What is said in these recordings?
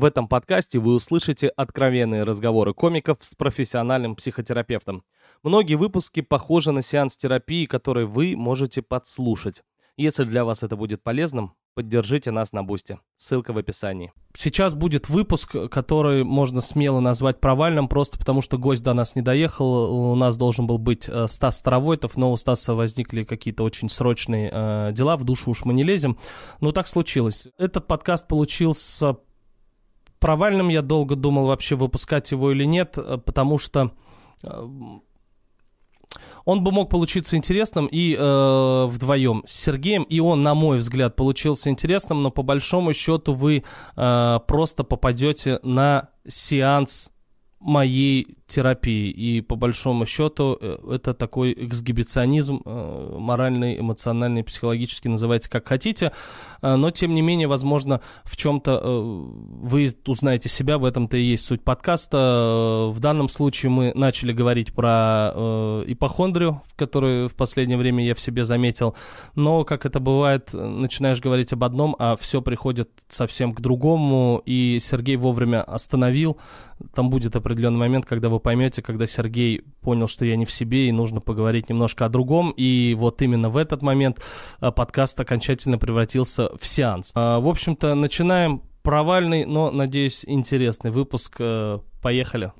В этом подкасте вы услышите откровенные разговоры комиков с профессиональным психотерапевтом. Многие выпуски похожи на сеанс терапии, который вы можете подслушать. Если для вас это будет полезным, поддержите нас на Бусте. Ссылка в описании. Сейчас будет выпуск, который можно смело назвать провальным, просто потому что гость до нас не доехал. У нас должен был быть э, Стас Старовойтов, но у Стаса возникли какие-то очень срочные э, дела, в душу уж мы не лезем. Но так случилось. Этот подкаст получился провальным. Я долго думал вообще выпускать его или нет, э, потому что э, он бы мог получиться интересным и э, вдвоем с Сергеем, и он, на мой взгляд, получился интересным, но по большому счету вы э, просто попадете на сеанс моей терапии. И по большому счету э, это такой эксгибиционизм э, моральный, эмоциональный, психологический, называйте как хотите. Э, но, тем не менее, возможно, в чем-то вы узнаете себя, в этом-то и есть суть подкаста. В данном случае мы начали говорить про ипохондрию, которую в последнее время я в себе заметил. Но, как это бывает, начинаешь говорить об одном, а все приходит совсем к другому. И Сергей вовремя остановил. Там будет определенный момент, когда вы поймете, когда Сергей понял, что я не в себе, и нужно поговорить немножко о другом. И вот именно в этот момент э, подкаст окончательно превратился в сеанс. А, в общем-то, начинаем провальный, но, надеюсь, интересный выпуск. Э, поехали.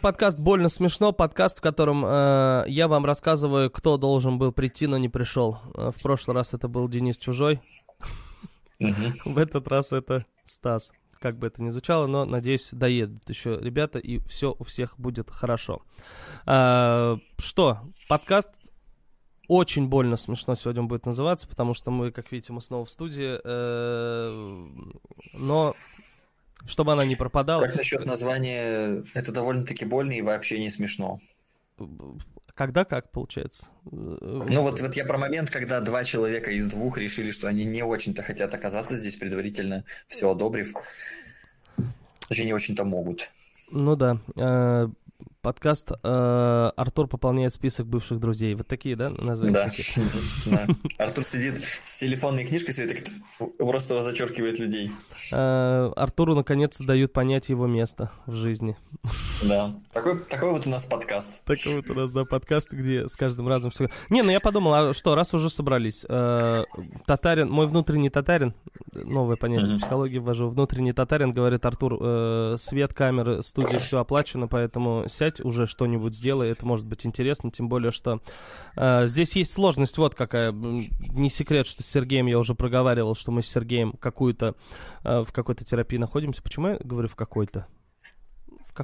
Подкаст «Больно смешно», подкаст, в котором э, я вам рассказываю, кто должен был прийти, но не пришел. Э, в прошлый раз это был Денис Чужой. В этот раз это Стас. Как бы это ни звучало, но, надеюсь, доедут еще ребята, и все у всех будет хорошо. А, что, подкаст очень больно смешно сегодня будет называться, потому что мы, как видите, мы снова в студии. Э, но чтобы она не пропадала. Как насчет названия? Это довольно-таки больно и вообще не смешно. Когда как, получается? Ну вот, вот я про момент, когда два человека из двух решили, что они не очень-то хотят оказаться здесь предварительно, все одобрив. Точнее, не очень-то могут. Ну да. Подкаст э, Артур пополняет список бывших друзей. Вот такие, да, названия? Да. да. Артур сидит с телефонной книжкой своей, так просто зачеркивает людей. Э, Артуру наконец-то дают понять его место в жизни. Да. Такой, такой вот у нас подкаст. Такой вот у нас, да, подкаст, где с каждым разом все... Не, ну я подумал, а что, раз уже собрались, э, татарин, мой внутренний татарин, новое понятие mm-hmm. психологии ввожу, внутренний татарин, говорит Артур, э, свет, камеры, студия, все оплачено, поэтому сядь взять, уже что-нибудь сделай, это может быть интересно, тем более, что э, здесь есть сложность, вот какая, не секрет, что с Сергеем я уже проговаривал, что мы с Сергеем какую-то, э, в какой-то терапии находимся. Почему я говорю в какой-то?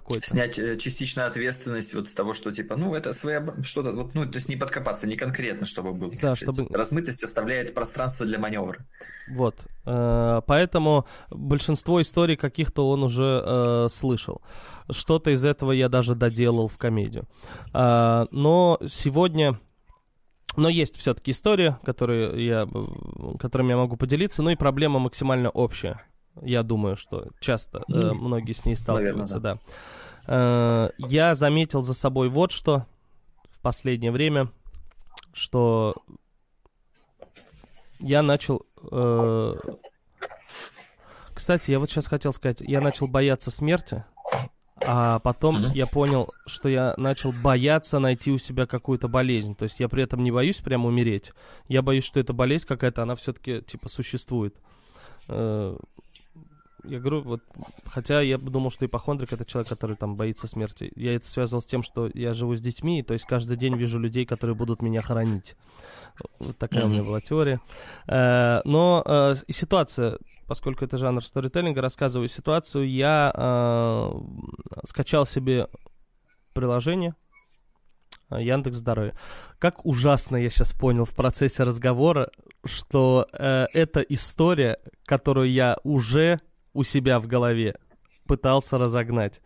Какой-то. Снять э, частичную ответственность вот с того, что типа, ну, это своя что-то, вот, ну, то есть не подкопаться, не конкретно, чтобы был. Да, чтобы... Размытость оставляет пространство для маневра. Вот. Э, поэтому большинство историй каких-то он уже э, слышал. Что-то из этого я даже доделал в комедию. Но сегодня... Но есть все-таки история, которые я, которыми я могу поделиться, ну и проблема максимально общая. Я думаю, что часто э, многие с ней сталкиваются, Наверное, да. да. Э, я заметил за собой вот что в последнее время, что я начал... Э, кстати, я вот сейчас хотел сказать, я начал бояться смерти, а потом mm-hmm. я понял, что я начал бояться найти у себя какую-то болезнь. То есть я при этом не боюсь прямо умереть. Я боюсь, что эта болезнь какая-то, она все-таки типа существует. Э, я говорю, вот, хотя я думал, что ипохондрик это человек, который там боится смерти. Я это связывал с тем, что я живу с детьми, то есть каждый день вижу людей, которые будут меня хоронить. Вот такая mm-hmm. у меня была теория. Э, но э, ситуация, поскольку это жанр сторителлинга, рассказываю ситуацию, я э, скачал себе приложение, Яндекс Здоровье. Как ужасно я сейчас понял в процессе разговора, что э, эта история, которую я уже у себя в голове пытался разогнать.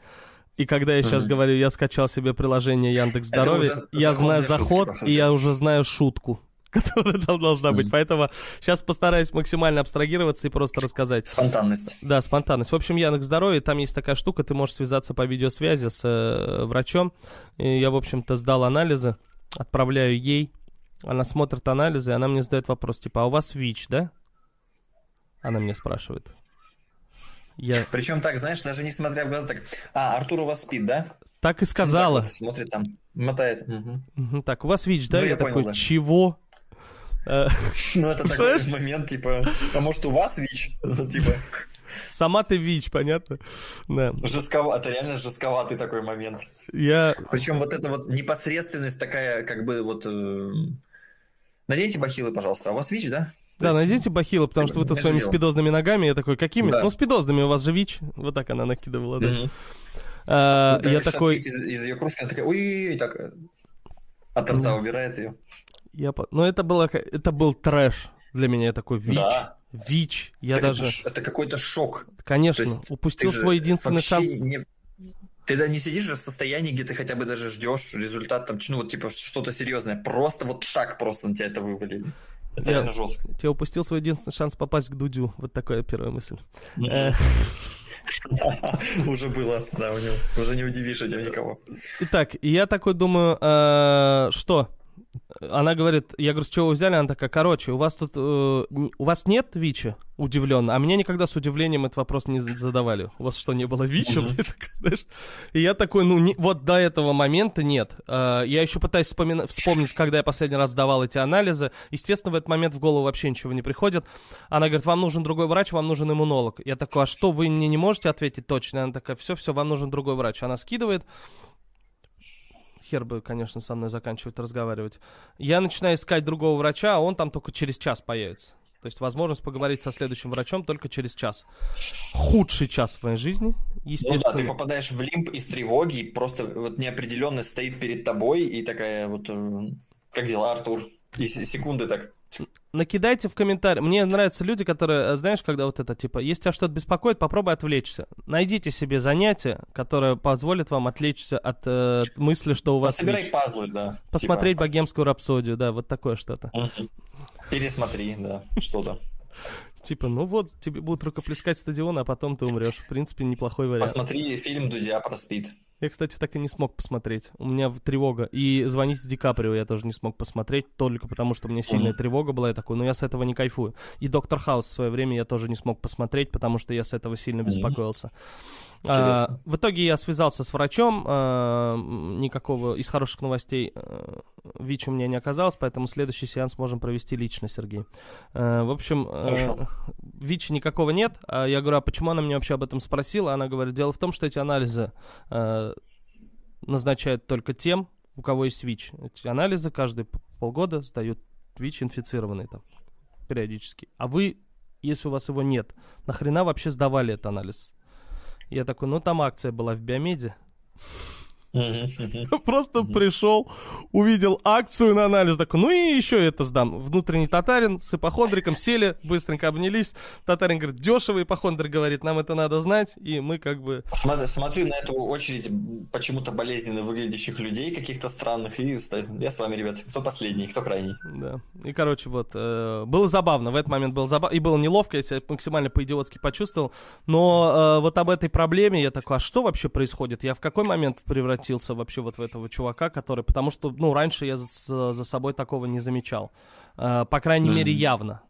И когда я сейчас mm-hmm. говорю, я скачал себе приложение Яндекс Здоровье, я знаю заход, и я уже знаю шутку которая там должна быть. Mm. Поэтому сейчас постараюсь максимально абстрагироваться и просто рассказать. Спонтанность. Да, спонтанность. В общем, Яндекс Здоровье, там есть такая штука, ты можешь связаться по видеосвязи с э, врачом. И я, в общем-то, сдал анализы, отправляю ей, Она смотрит анализы, и она мне задает вопрос, типа, а у вас ВИЧ, да? Она меня спрашивает. Я... Причем так, знаешь, даже не смотря в глаза, так, а, Артур у вас спит, да? Так и сказала. так вот смотрит там, мотает. Угу. Так, у вас ВИЧ, да? Ну, я, я понял, такой, да. чего? Э, ну, это такой момент, типа, а может у вас ВИЧ? Типа... Сама ты ВИЧ, понятно? Да. Жестковато, это реально жестковатый такой момент. Я... Причем вот эта вот непосредственность такая, как бы вот... Э... Наденьте бахилы, пожалуйста. А у вас ВИЧ, да? Да, найдите бахилы, потому что вы-то своими спидозными ногами, я такой, какими? Ну, спидозными, у вас же ВИЧ. Вот так она накидывала, да. А, я такой... Из, из ее кружки, она такая, ой-ой-ой, так от рта убирает ее. Я, ну, это было, это был трэш для меня, я такой, ВИЧ. Да. ВИЧ, я так даже... Это, это какой-то шок. Конечно, есть, упустил свой единственный шанс. Не... Ты да не сидишь же в состоянии, где ты хотя бы даже ждешь результат, там, ну, вот, типа, что-то серьезное. Просто вот так просто на тебя это вывалили. Это я, реально жестко. Я упустил свой единственный шанс попасть к Дудю. Вот такая первая мысль. Э. Уже было, да, у него. Уже не удивишь этим никого. Итак, я такой думаю, э, что? Она говорит, я говорю, с чего вы взяли? Она такая, короче, у вас тут, э, у вас нет ВИЧа? Удивленно. А меня никогда с удивлением этот вопрос не задавали. У вас что, не было ВИЧа? Mm-hmm. Так, знаешь? И я такой, ну, не, вот до этого момента нет. Э, я еще пытаюсь вспомина- вспомнить, когда я последний раз сдавал эти анализы. Естественно, в этот момент в голову вообще ничего не приходит. Она говорит, вам нужен другой врач, вам нужен иммунолог. Я такой, а что, вы мне не можете ответить точно? Она такая, все, все, вам нужен другой врач. Она скидывает хер бы, конечно, со мной заканчивать разговаривать. Я начинаю искать другого врача, а он там только через час появится. То есть возможность поговорить со следующим врачом только через час. Худший час в моей жизни, естественно. Ну да, ты попадаешь в лимб из тревоги, просто вот неопределенность стоит перед тобой, и такая вот... Э, как дела, Артур? И секунды так накидайте в комментариях. Мне нравятся люди, которые, э, знаешь, когда вот это, типа, если тебя что-то беспокоит, попробуй отвлечься. Найдите себе занятие, которое позволит вам отвлечься от э, мысли, что у вас... Собирай пазлы, да. Посмотреть типа... богемскую рапсодию, да, вот такое что-то. Пересмотри, да, что-то. Типа, ну вот, тебе будут рукоплескать стадион, а потом ты умрешь. В принципе, неплохой вариант. Посмотри фильм Дудя про спид. Я, кстати, так и не смог посмотреть. У меня тревога. И звонить с Ди Каприо я тоже не смог посмотреть, только потому что у меня сильная тревога была. Я такой, ну я с этого не кайфую. И Доктор Хаус в свое время я тоже не смог посмотреть, потому что я с этого сильно беспокоился. Mm-hmm. А, в итоге я связался с врачом, а, никакого из хороших новостей а, ВИЧ у меня не оказалось, поэтому следующий сеанс можем провести лично, Сергей. А, в общем, а, ВИЧ никакого нет. А я говорю, а почему она меня вообще об этом спросила? Она говорит, дело в том, что эти анализы а, назначают только тем, у кого есть ВИЧ. Эти анализы каждые полгода сдают ВИЧ инфицированный там периодически. А вы, если у вас его нет, нахрена вообще сдавали этот анализ? Я такой, ну там акция была в Биомеде. Просто пришел, увидел акцию на анализ, такой, ну и еще это сдам. Внутренний татарин с ипохондриком сели, быстренько обнялись. Татарин говорит, дешево, ипохондрик говорит, нам это надо знать, и мы как бы... Смотрю на эту очередь почему-то болезненно выглядящих людей, каких-то странных, и я с вами, ребят, кто последний, кто крайний. Да, и короче, вот, э, было забавно, в этот момент было забавно, и было неловко, я себя максимально по-идиотски почувствовал, но э, вот об этой проблеме я такой, а что вообще происходит? Я в какой момент превратился превратился вообще вот в этого чувака, который... Потому что, ну, раньше я за, за собой такого не замечал. Э, по крайней mm-hmm. мере, явно.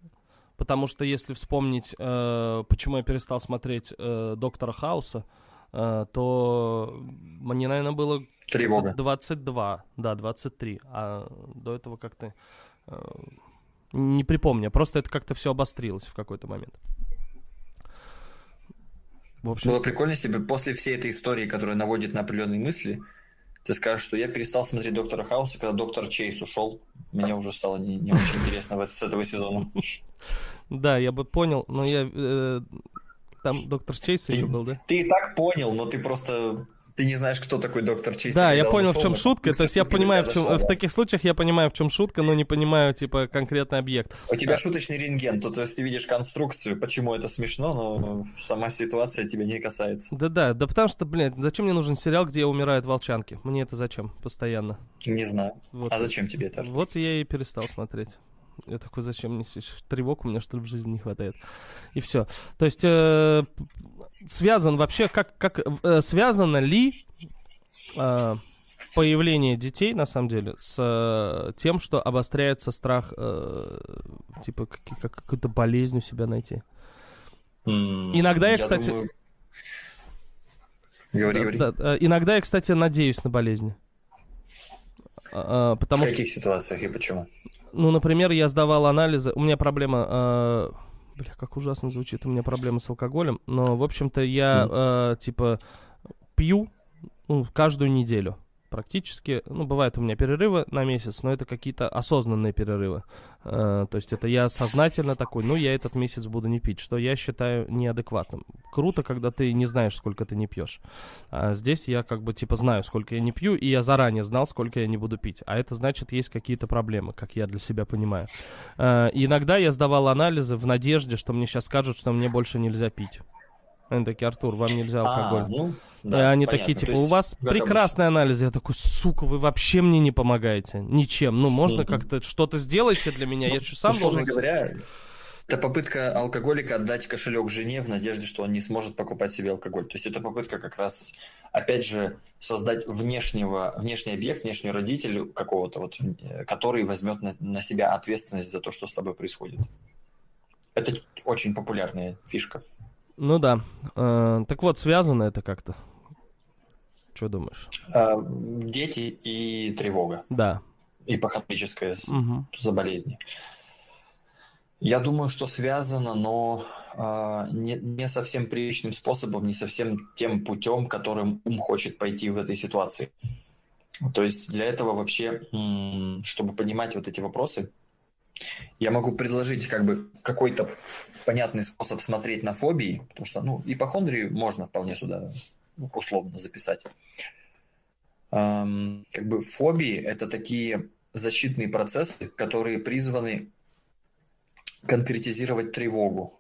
Потому что если вспомнить, э, почему я перестал смотреть э, Доктора Хауса, э, то мне, наверное, было... Тревога. 22, да, 23. А до этого как-то... Э, не припомню. Просто это как-то все обострилось в какой-то момент. В общем... Было прикольно, если бы после всей этой истории, которая наводит на определенные мысли, ты скажешь, что я перестал смотреть Доктора Хауса, когда Доктор Чейз ушел. Мне уже стало не, не очень интересно с этого сезона. Да, я бы понял, но я... Э, там Доктор Чейз еще был, да? Ты и так понял, но ты просто ты не знаешь, кто такой доктор Чейз. Да, я понял, в чем шутка. То есть я понимаю, в, чем, в таких случаях я понимаю, в чем шутка, но не понимаю, типа, конкретный объект. У тебя шуточный рентген, то, то есть ты видишь конструкцию, почему это смешно, но сама ситуация тебя не касается. Да-да, да потому что, блин, зачем мне нужен сериал, где умирают волчанки? Мне это зачем постоянно? Не знаю. Вот. А зачем тебе это? Вот я и перестал смотреть. Я такой, зачем мне тревог у меня, что ли, в жизни не хватает. И все. То есть, э, связан вообще, как, как э, связано ли э, появление детей, на самом деле, с э, тем, что обостряется страх, э, типа, как, как какую-то болезнь у себя найти. М, Иногда я, кстати- думаю- Говори, говори. да, иногда я, кстати, надеюсь на болезни. А, а, В потому что, каких ситуациях и почему? Ну, например, я сдавал анализы, у меня проблема, э, бля, как ужасно звучит, у меня проблема с алкоголем, но, в общем-то, я, э, типа, пью ну, каждую неделю практически. Ну, бывают у меня перерывы на месяц, но это какие-то осознанные перерывы. Э, то есть это я сознательно такой, ну, я этот месяц буду не пить, что я считаю неадекватным. Круто, когда ты не знаешь, сколько ты не пьешь. А здесь я как бы типа знаю, сколько я не пью, и я заранее знал, сколько я не буду пить. А это значит, есть какие-то проблемы, как я для себя понимаю. Э, иногда я сдавал анализы в надежде, что мне сейчас скажут, что мне больше нельзя пить. Они такие, Артур, вам нельзя алкоголь. А, ну, И да, они понятно. такие, типа, у вас прекрасный анализ. Я такой, сука, вы вообще мне не помогаете. Ничем. Ну, можно Мгм. как-то что-то сделайте для меня. Я Ну, что, сам условно должен... говоря, это попытка алкоголика отдать кошелек жене в надежде, что он не сможет покупать себе алкоголь. То есть это попытка как раз, опять же, создать внешнего, внешний объект, внешнего родителя какого-то, вот, э, который возьмет на, на себя ответственность за то, что с тобой происходит. Это очень популярная фишка. Ну да. Э, так вот, связано это как-то. Что думаешь? А, Дети и тревога, Да. ипохондрическое с- Мгм. за болезни. Я думаю, что связано, но а, не, не совсем привычным способом, не совсем тем путем, которым ум хочет пойти в этой ситуации. То есть для этого вообще, чтобы понимать вот эти вопросы, я могу предложить как бы какой-то понятный способ смотреть на фобии, потому что, ну, ипохондрии можно вполне сюда ну, условно записать. Ам, как бы фобии – это такие защитные процессы, которые призваны конкретизировать тревогу.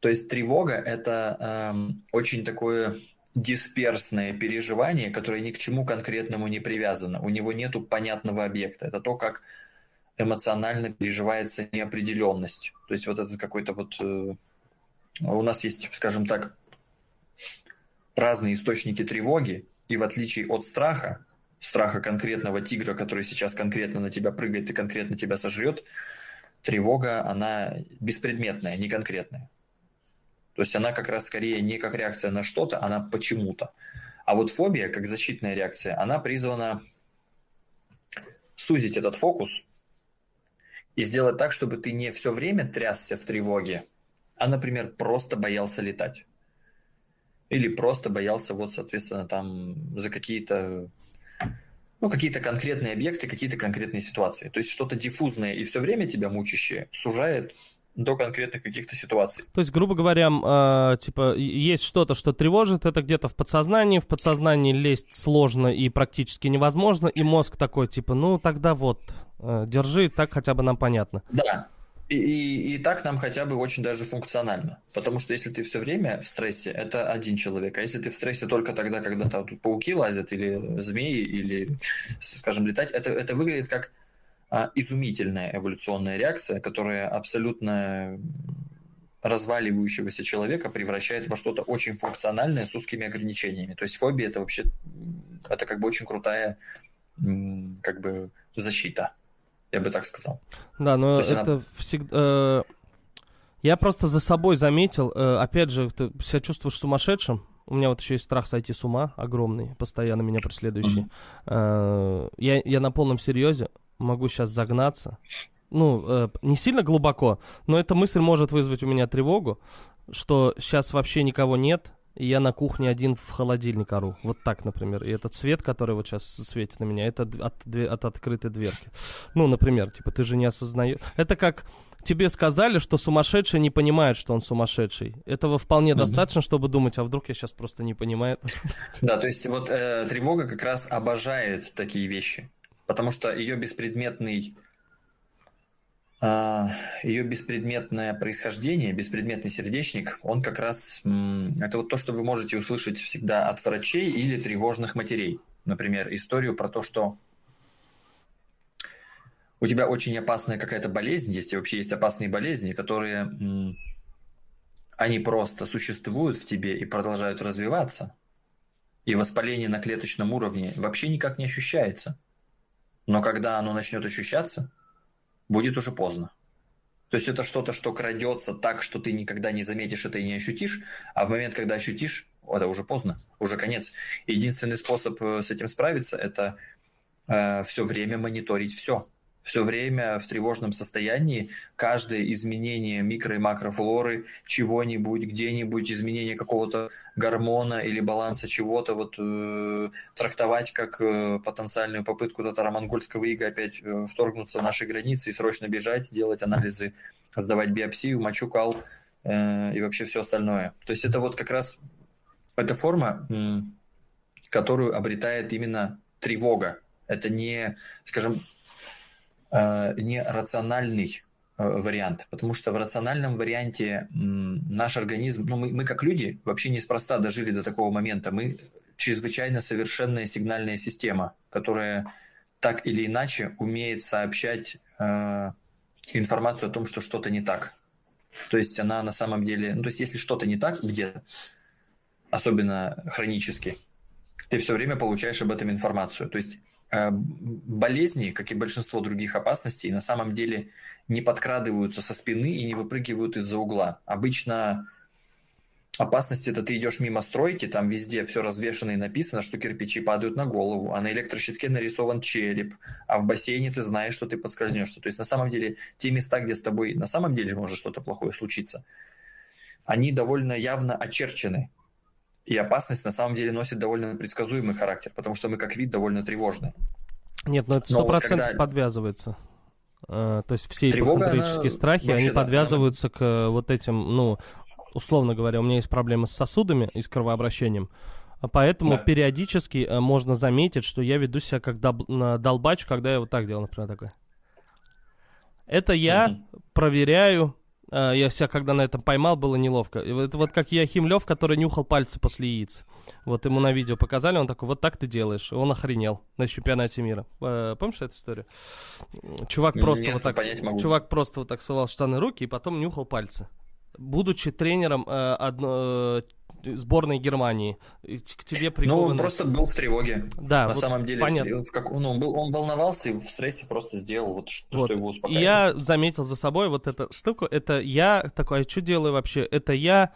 То есть тревога – это эм, очень такое дисперсное переживание, которое ни к чему конкретному не привязано. У него нет понятного объекта. Это то, как эмоционально переживается неопределенность. То есть вот этот какой-то вот... э, у нас есть, скажем так, разные источники тревоги, и в отличие от страха, страха конкретного тигра, который сейчас конкретно на тебя прыгает и конкретно тебя сожрет, тревога, она беспредметная, не конкретная. То есть она как раз скорее не как реакция на что-то, она почему-то. А вот фобия, как защитная реакция, она призвана сузить этот фокус и сделать так, чтобы ты не все время трясся в тревоге, а, например, просто боялся летать. Или просто боялся, вот, соответственно, там за какие-то ну, какие-то конкретные объекты, какие-то конкретные ситуации. То есть что-то диффузное и все время тебя мучащее сужает до конкретных каких-то ситуаций. То есть, грубо говоря, э, типа, есть что-то, что тревожит, это где-то в подсознании, в подсознании лезть сложно и практически невозможно, и мозг такой, типа, ну, тогда вот, э, держи, так хотя бы нам понятно. Да. И, и, и так нам хотя бы очень даже функционально. Потому что если ты все время в стрессе, это один человек. А если ты в стрессе только тогда, когда там пауки лазят, или змеи, или, скажем, летать, это, это выглядит как изумительная эволюционная реакция, которая абсолютно разваливающегося человека превращает во что-то очень функциональное с узкими ограничениями. То есть фобия это вообще это как бы очень крутая как бы защита, я бы так сказал. Да, но То есть она- это всегда... Я просто за собой заметил, э, опять же, ты себя чувствуешь сумасшедшим. У меня вот еще есть страх сойти с ума огромный, постоянно меня преследующий. Э, Я, я на полном серьезе могу сейчас загнаться. Ну, э, не сильно глубоко, но эта мысль может вызвать у меня тревогу, что сейчас вообще никого нет, и я на кухне один в холодильник ору. Вот так, например. И этот свет, который вот сейчас светит на меня, это от, от открытой дверки. Ну, например, типа, ты же не осознаешь. Это как тебе сказали, что сумасшедший не понимает, что он сумасшедший. Этого вполне Мгм. достаточно, чтобы думать, а вдруг я сейчас просто не понимаю. Да, то есть вот э, тревога как раз обожает такие вещи, потому что ее беспредметный а, ее беспредметное происхождение, беспредметный сердечник, он как раз это вот то, что вы можете услышать всегда от врачей или тревожных матерей. Например, историю про то, что у тебя очень опасная какая-то болезнь есть, и вообще есть опасные болезни, которые они просто существуют в тебе и продолжают развиваться. и воспаление на клеточном уровне вообще никак не ощущается. Но когда оно начнет ощущаться, будет уже поздно. То есть это что-то, что крадется так, что ты никогда не заметишь это и не ощутишь, а в момент, когда ощутишь, это уже поздно, уже конец. Единственный способ э, с этим справиться – это э, все время мониторить все все время в тревожном состоянии. Каждое изменение микро- и макрофлоры, чего-нибудь, где-нибудь, изменение какого-то гормона или баланса чего-то, вот э, трактовать как э, потенциальную попытку татаро-монгольского ига опять э, вторгнуться в наши границы и срочно бежать, делать анализы, сдавать биопсию, мочу, кал э, и вообще все остальное. То есть это вот как раз эта форма, э, которую обретает именно тревога. Это не, скажем, Э, не рациональный э, вариант, потому что в рациональном варианте наш организм, ну мы, мы как люди вообще неспроста дожили до такого момента, мы чрезвычайно совершенная сигнальная система, которая так или иначе умеет сообщать э, информацию о том, что что-то не так. То есть она на самом деле, ну то есть если что-то не так где-то, особенно хронически, ты все время получаешь об этом информацию. То есть болезни, как и большинство других опасностей, на самом деле не подкрадываются со спины и не выпрыгивают из-за угла. Обычно опасность это ты идешь мимо стройки, там везде все развешено и написано, что кирпичи падают на голову, а на электрощитке нарисован череп, а в бассейне ты знаешь, что ты подскользнешься. То есть на самом деле те места, где с тобой на самом деле может что-то плохое случиться, они довольно явно очерчены. И опасность на самом деле носит довольно предсказуемый характер, потому что мы как вид довольно тревожны. Нет, но это сто процентов когда... подвязывается. А, то есть все ипохондрические страхи, они да, подвязываются да. к э, вот этим, ну, условно говоря, у меня есть проблемы с сосудами и с кровообращением. А поэтому да. периодически э, можно заметить, что я веду себя как дол- долбач, когда я вот так делаю, например, такое. Это я mm-hmm. проверяю я себя когда на этом поймал, было неловко. Это вот как Яхим Лев, который нюхал пальцы после яиц. Вот ему на видео показали, он такой, вот так ты делаешь. Он охренел на чемпионате мира. Э, помнишь эту историю? Чувак просто Нет, вот так, чувак просто вот так сувал штаны руки и потом нюхал пальцы. Будучи тренером э, одно, сборной Германии. К тебе приковано... Ну, он просто был в тревоге. Да, на вот самом деле. Понятно. В, как, ну, он, был, он волновался и в стрессе просто сделал вот, что, вот. что его успокаивает. я заметил за собой вот эту штуку. Это я такой, а что делаю вообще? Это я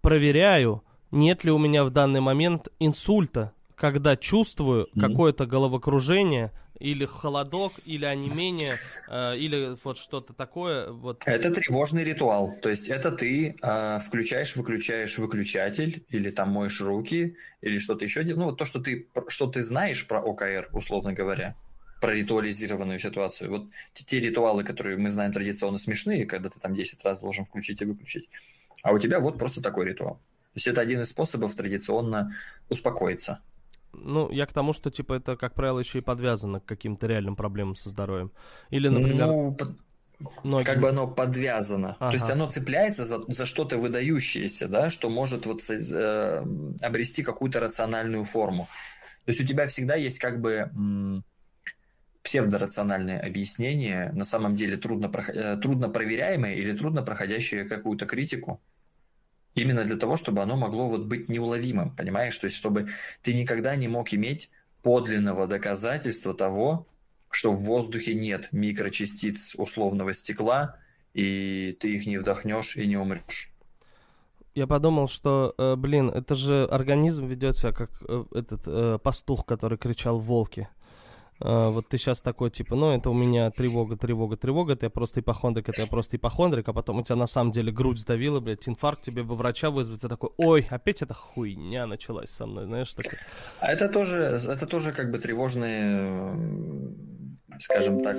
проверяю, нет ли у меня в данный момент инсульта, когда чувствую mm-hmm. какое-то головокружение, или холодок, или онемение, э, или вот что-то такое. Вот. Это тревожный ритуал. То есть это ты э, включаешь, выключаешь выключатель, или там моешь руки, или что-то еще. Ну, вот то, что ты, что ты знаешь про ОКР, условно говоря, про ритуализированную ситуацию. Вот те, те ритуалы, которые мы знаем традиционно смешные, когда ты там 10 раз должен включить и выключить. А у тебя вот просто такой ритуал. То есть это один из способов традиционно успокоиться. Ну, я к тому, что, типа, это, как правило, еще и подвязано к каким-то реальным проблемам со здоровьем. Или, например... Ну, Многим. Как бы оно подвязано. Ага. То есть оно цепляется за, за что-то выдающееся, да, что может вот э, обрести какую-то рациональную форму. То есть у тебя всегда есть как бы м, псевдорациональное объяснение, на самом деле трудно, э, трудно проверяемое или трудно проходящее какую-то критику. Именно для того, чтобы оно могло вот быть неуловимым, понимаешь? То есть, чтобы ты никогда не мог иметь подлинного доказательства того, что в воздухе нет микрочастиц условного стекла, и ты их не вдохнешь и не умрешь. Я подумал, что, э, блин, это же организм ведет себя как э, этот э, пастух, который кричал волки. А, вот ты сейчас такой, типа, ну, это у меня тревога, тревога, тревога, это я просто ипохондрик, это я просто ипохондрик, а потом у тебя на самом деле грудь сдавила, блядь, инфаркт, тебе бы врача вызвать, ты такой, ой, опять эта хуйня началась со мной, знаешь, такой. А это тоже, это тоже как бы тревожные, скажем так,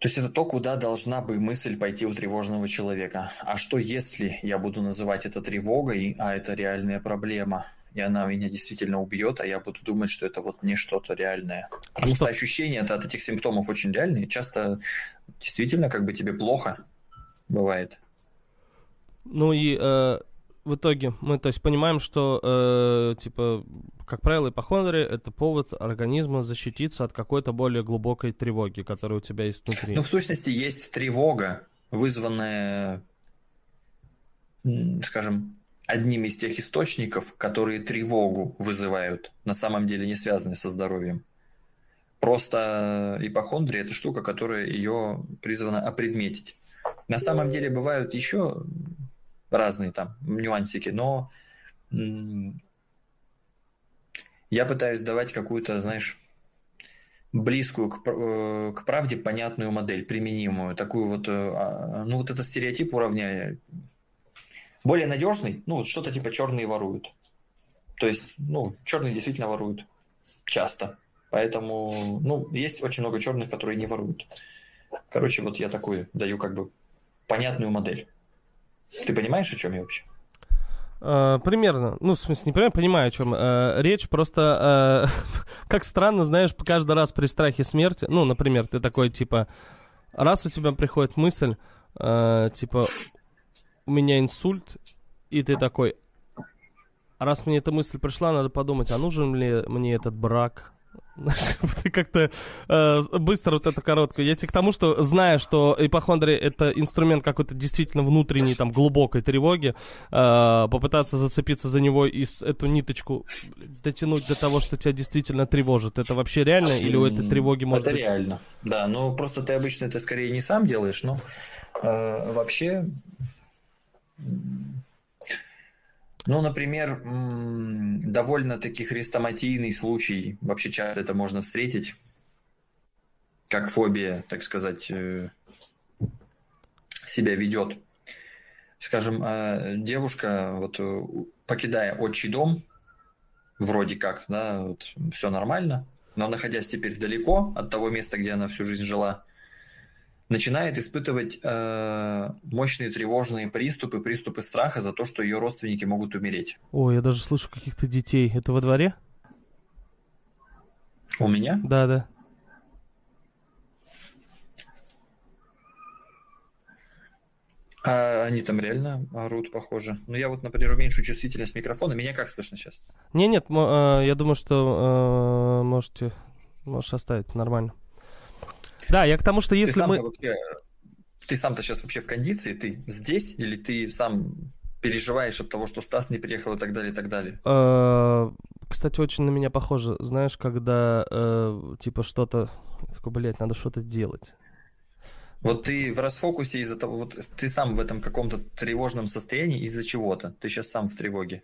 то есть это то, куда должна бы мысль пойти у тревожного человека. А что если я буду называть это тревогой, а это реальная проблема? И она меня действительно убьет, а я буду думать, что это вот не что-то реальное. Потому а что ощущения от этих симптомов очень реальные. Часто действительно как бы тебе плохо бывает. Ну и э, в итоге мы то есть понимаем, что э, типа как правило ипохондрия это повод организма защититься от какой-то более глубокой тревоги, которая у тебя есть внутри. Ну в сущности есть тревога, вызванная, скажем, одним из тех источников, которые тревогу вызывают, на самом деле не связаны со здоровьем. Просто ипохондрия – это штука, которая ее призвана опредметить. На самом деле бывают еще разные там нюансики, но я пытаюсь давать какую-то, знаешь, близкую к, э, к правде понятную модель, применимую, такую вот, э, а, ну вот этот стереотип уравняя. Более надежный, ну что-то типа черные воруют. То есть, ну, черные действительно воруют часто. Поэтому, ну, есть очень много черных, которые не воруют. Короче, вот я такую даю как бы понятную модель. Ты понимаешь, о чем я вообще? Uh, примерно. Ну, в смысле, не понимаю, понимаю, о чем uh, речь. Просто, uh, как странно, знаешь, каждый раз при страхе смерти, ну, например, ты такой, типа, раз у тебя приходит мысль, типа, у меня инсульт, и ты такой, раз мне эта мысль пришла, надо подумать, а нужен ли мне этот брак, ты как-то э, быстро вот это короткое. Я тебе к тому, что зная, что ипохондрия это инструмент какой-то действительно внутренней, там, глубокой тревоги, э, попытаться зацепиться за него и с, эту ниточку дотянуть до того, что тебя действительно тревожит. Это вообще реально или у этой тревоги может Это быть... реально, да. Ну, просто ты обычно это скорее не сам делаешь, но э, вообще ну, например, довольно-таки хрестоматийный случай, вообще часто это можно встретить, как фобия, так сказать, э, себя ведет. Скажем, э, девушка, вот, э, покидая отчий дом, вроде как, да, вот, все нормально, но находясь теперь далеко от того места, где она всю жизнь жила, начинает испытывать э, мощные тревожные приступы, приступы страха за то, что ее родственники могут умереть. О, я даже слышу каких-то детей. Это во дворе? У меня? Да, да. А они там реально орут, похоже. Ну, я вот, например, уменьшу чувствительность микрофона. Меня как слышно сейчас? Не, нет, э, я думаю, что э, можете, можешь оставить нормально. Да, я к тому, что если ты мы... Вообще, ты сам-то сейчас вообще в кондиции? Ты здесь или ты сам переживаешь от того, что Стас не приехал и так далее, и так далее? А, кстати, очень на меня похоже. Знаешь, когда э, типа что-то... Такой, блядь, надо что-то делать. Вот ты в расфокусе из-за того, вот ты сам в этом каком-то тревожном состоянии из-за чего-то. Ты сейчас сам в тревоге.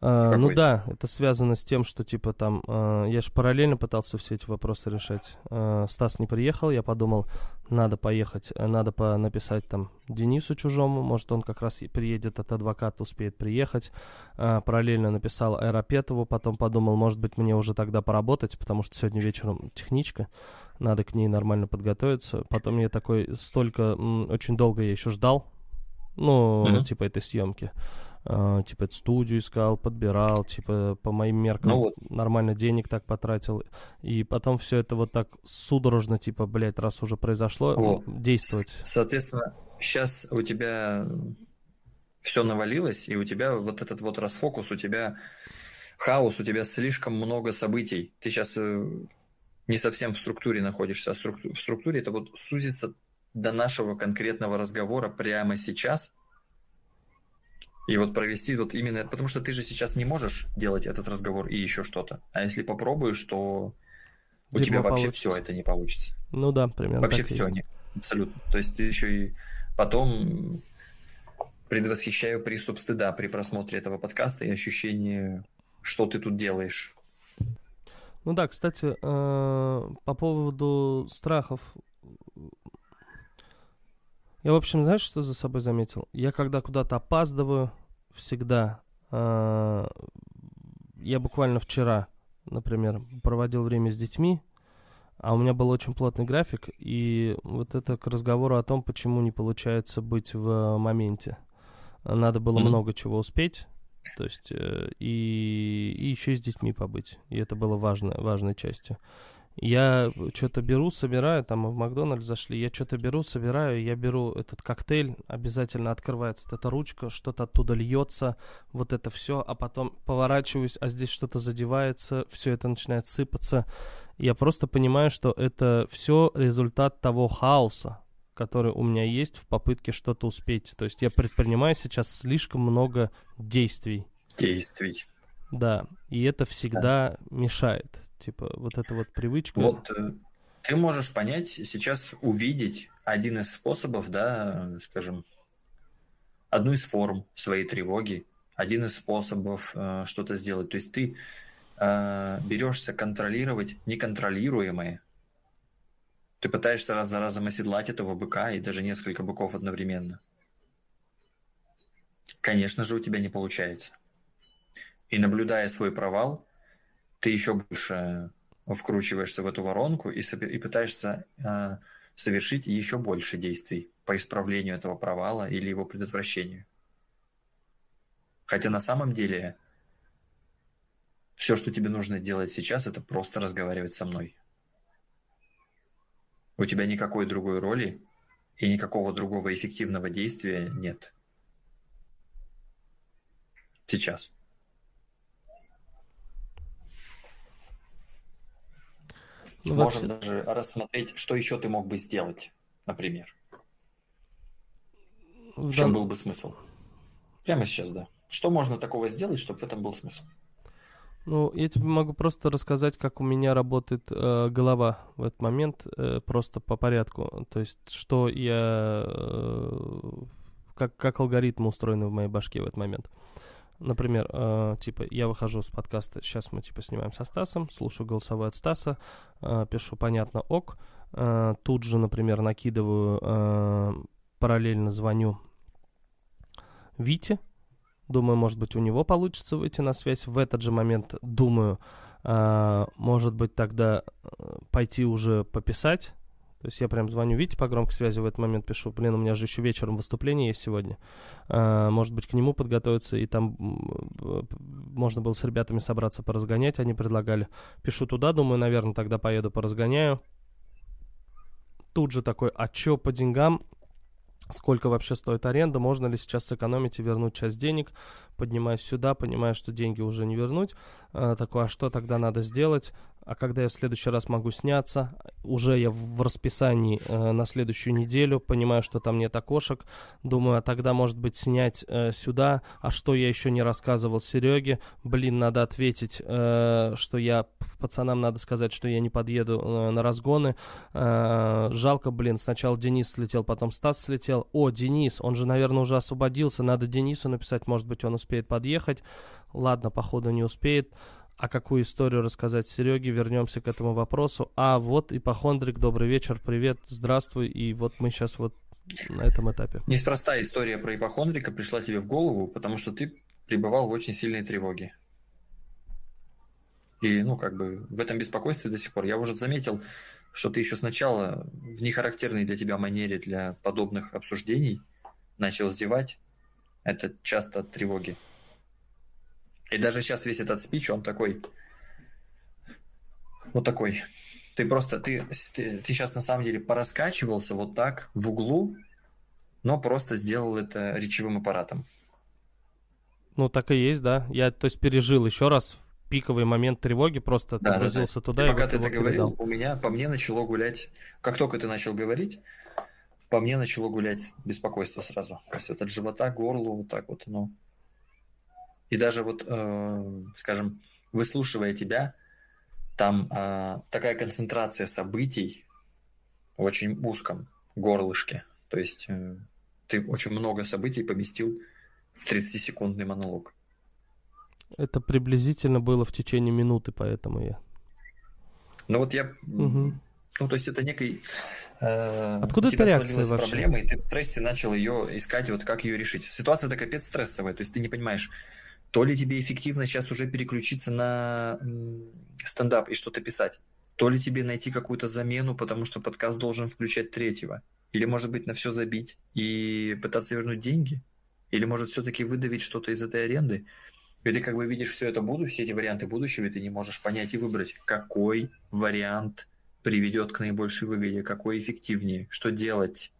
Uh, ну да, это связано с тем, что типа там, uh, я же параллельно пытался все эти вопросы решать. Uh, Стас не приехал, я подумал, надо поехать, э, надо по написать там Денису чужому, может он как раз приедет от адвоката, успеет приехать. Параллельно написал Аэропетову, потом подумал, может быть мне уже тогда поработать, потому что сегодня вечером техничка, надо к ней нормально подготовиться. Потом я такой, столько, очень долго я еще ждал, ну, uh-huh. типа этой съемки. Uh, типа студию искал, подбирал, типа по моим меркам ну, вот. нормально денег так потратил. И потом все это вот так судорожно, типа, блядь, раз уже произошло, вот. действовать. Соответственно, сейчас у тебя все навалилось, и у тебя вот этот вот расфокус, у тебя хаос, у тебя слишком много событий. Ты сейчас э, не совсем в структуре находишься, а в структуре это вот сузится до нашего конкретного разговора прямо сейчас – и вот провести вот именно, потому что ты же сейчас не можешь делать этот разговор и еще что-то. А если попробуешь, то у Дерьмо тебя вообще получится. все это не получится. Ну да, примерно. Вообще все, не, абсолютно. То есть ты еще и потом предвосхищаю приступ стыда при просмотре этого подкаста и ощущение, что ты тут делаешь. Ну да, кстати, э, по поводу страхов. Я, в общем, знаешь, что за собой заметил? Я когда куда-то опаздываю, всегда. Э, я буквально вчера, например, проводил время с детьми, а у меня был очень плотный график, и вот это к разговору о том, почему не получается быть в моменте. Надо было mm-hmm. много чего успеть, то есть э, и, и еще и с детьми побыть, и это было важно, важной частью. Я что-то беру, собираю, там мы в Макдональдс зашли, я что-то беру, собираю, я беру этот коктейль, обязательно открывается вот эта ручка, что-то оттуда льется, вот это все, а потом поворачиваюсь, а здесь что-то задевается, все это начинает сыпаться. Я просто понимаю, что это все результат того хаоса, который у меня есть в попытке что-то успеть. То есть я предпринимаю сейчас слишком много действий. Действий. Да, и это всегда да. мешает. Типа вот эта вот привычка. Вот э, ты можешь понять, сейчас увидеть один из способов, да, скажем, одну из форм своей тревоги, один из способов э, что-то сделать. То есть ты э, берешься контролировать неконтролируемое. Ты пытаешься раз за разом оседлать этого быка и даже несколько быков одновременно. Конечно же, у тебя не получается. И наблюдая свой провал, ты еще больше вкручиваешься в эту воронку и, и пытаешься э, совершить еще больше действий по исправлению этого провала или его предотвращению. Хотя на самом деле все, что тебе нужно делать сейчас, это просто разговаривать со мной. У тебя никакой другой роли и никакого другого эффективного действия нет. Сейчас. Ну, Можно вообще... даже рассмотреть, что еще ты мог бы сделать, например. В чем был бы смысл? Прямо сейчас, да. Что можно такого сделать, чтобы в этом был смысл? Ну, я тебе могу просто рассказать, как у меня работает э, голова в этот момент, э, просто по порядку. То есть, что я... Э, как, как алгоритмы устроены в моей башке в этот момент. Например, э, типа, я выхожу с подкаста, сейчас мы, типа, снимаем со Стасом, слушаю голосовой от Стаса, э, пишу «понятно, ок», э, тут же, например, накидываю, э, параллельно звоню Вите, думаю, может быть, у него получится выйти на связь, в этот же момент думаю, э, может быть, тогда э, пойти уже пописать, то есть я прям звоню Вите по громкой связи в этот момент пишу, блин, у меня же еще вечером выступление есть сегодня. А, может быть, к нему подготовиться, и там можно было с ребятами собраться поразгонять, они предлагали. Пишу туда, думаю, наверное, тогда поеду поразгоняю. Тут же такой, а чё по деньгам? сколько вообще стоит аренда, можно ли сейчас сэкономить и вернуть часть денег, поднимаюсь сюда, понимаю, что деньги уже не вернуть, а, такой, а что тогда надо сделать, а когда я в следующий раз могу сняться, уже я в расписании э, на следующую неделю, понимаю, что там нет окошек, думаю, а тогда, может быть, снять э, сюда, а что я еще не рассказывал Сереге, блин, надо ответить, э, что я, пацанам надо сказать, что я не подъеду э, на разгоны, э, жалко, блин, сначала Денис слетел, потом Стас слетел, о, Денис, он же, наверное, уже освободился, надо Денису написать, может быть, он успеет подъехать, ладно, походу не успеет, а какую историю рассказать Сереге, вернемся к этому вопросу. А вот ипохондрик, добрый вечер, привет, здравствуй, и вот мы сейчас вот на этом этапе. Неспроста история про ипохондрика пришла тебе в голову, потому что ты пребывал в очень сильной тревоге. И, ну, как бы в этом беспокойстве до сих пор. Я уже заметил, что ты еще сначала в нехарактерной для тебя манере для подобных обсуждений начал зевать. Это часто от тревоги. И даже сейчас весь этот спич, он такой, вот такой. Ты просто, ты, ты, ты сейчас на самом деле пораскачивался вот так в углу, но просто сделал это речевым аппаратом. Ну, так и есть, да. Я, то есть, пережил еще раз пиковый момент тревоги, просто да, погрузился да, да. туда и, и пока ты это говорил, у меня по мне начало гулять, как только ты начал говорить, по мне начало гулять беспокойство сразу. То есть, вот от живота к горлу, вот так вот, ну. И даже вот, э, скажем, выслушивая тебя, там э, такая концентрация событий в очень узком горлышке. То есть э, ты очень много событий поместил в 30-секундный монолог. Это приблизительно было в течение минуты, поэтому я. Ну вот я. Угу. Ну, то есть это некий... Э, Откуда эта реакция вообще? проблема, и ты в стрессе начал ее искать, вот как ее решить. Ситуация-то капец стрессовая, то есть ты не понимаешь, то ли тебе эффективно сейчас уже переключиться на стендап и что-то писать, то ли тебе найти какую-то замену, потому что подкаст должен включать третьего, или, может быть, на все забить и пытаться вернуть деньги, или, может, все-таки выдавить что-то из этой аренды. И ты как бы видишь все это будущее, все эти варианты будущего, и ты не можешь понять и выбрать, какой вариант приведет к наибольшей выгоде, какой эффективнее, что делать.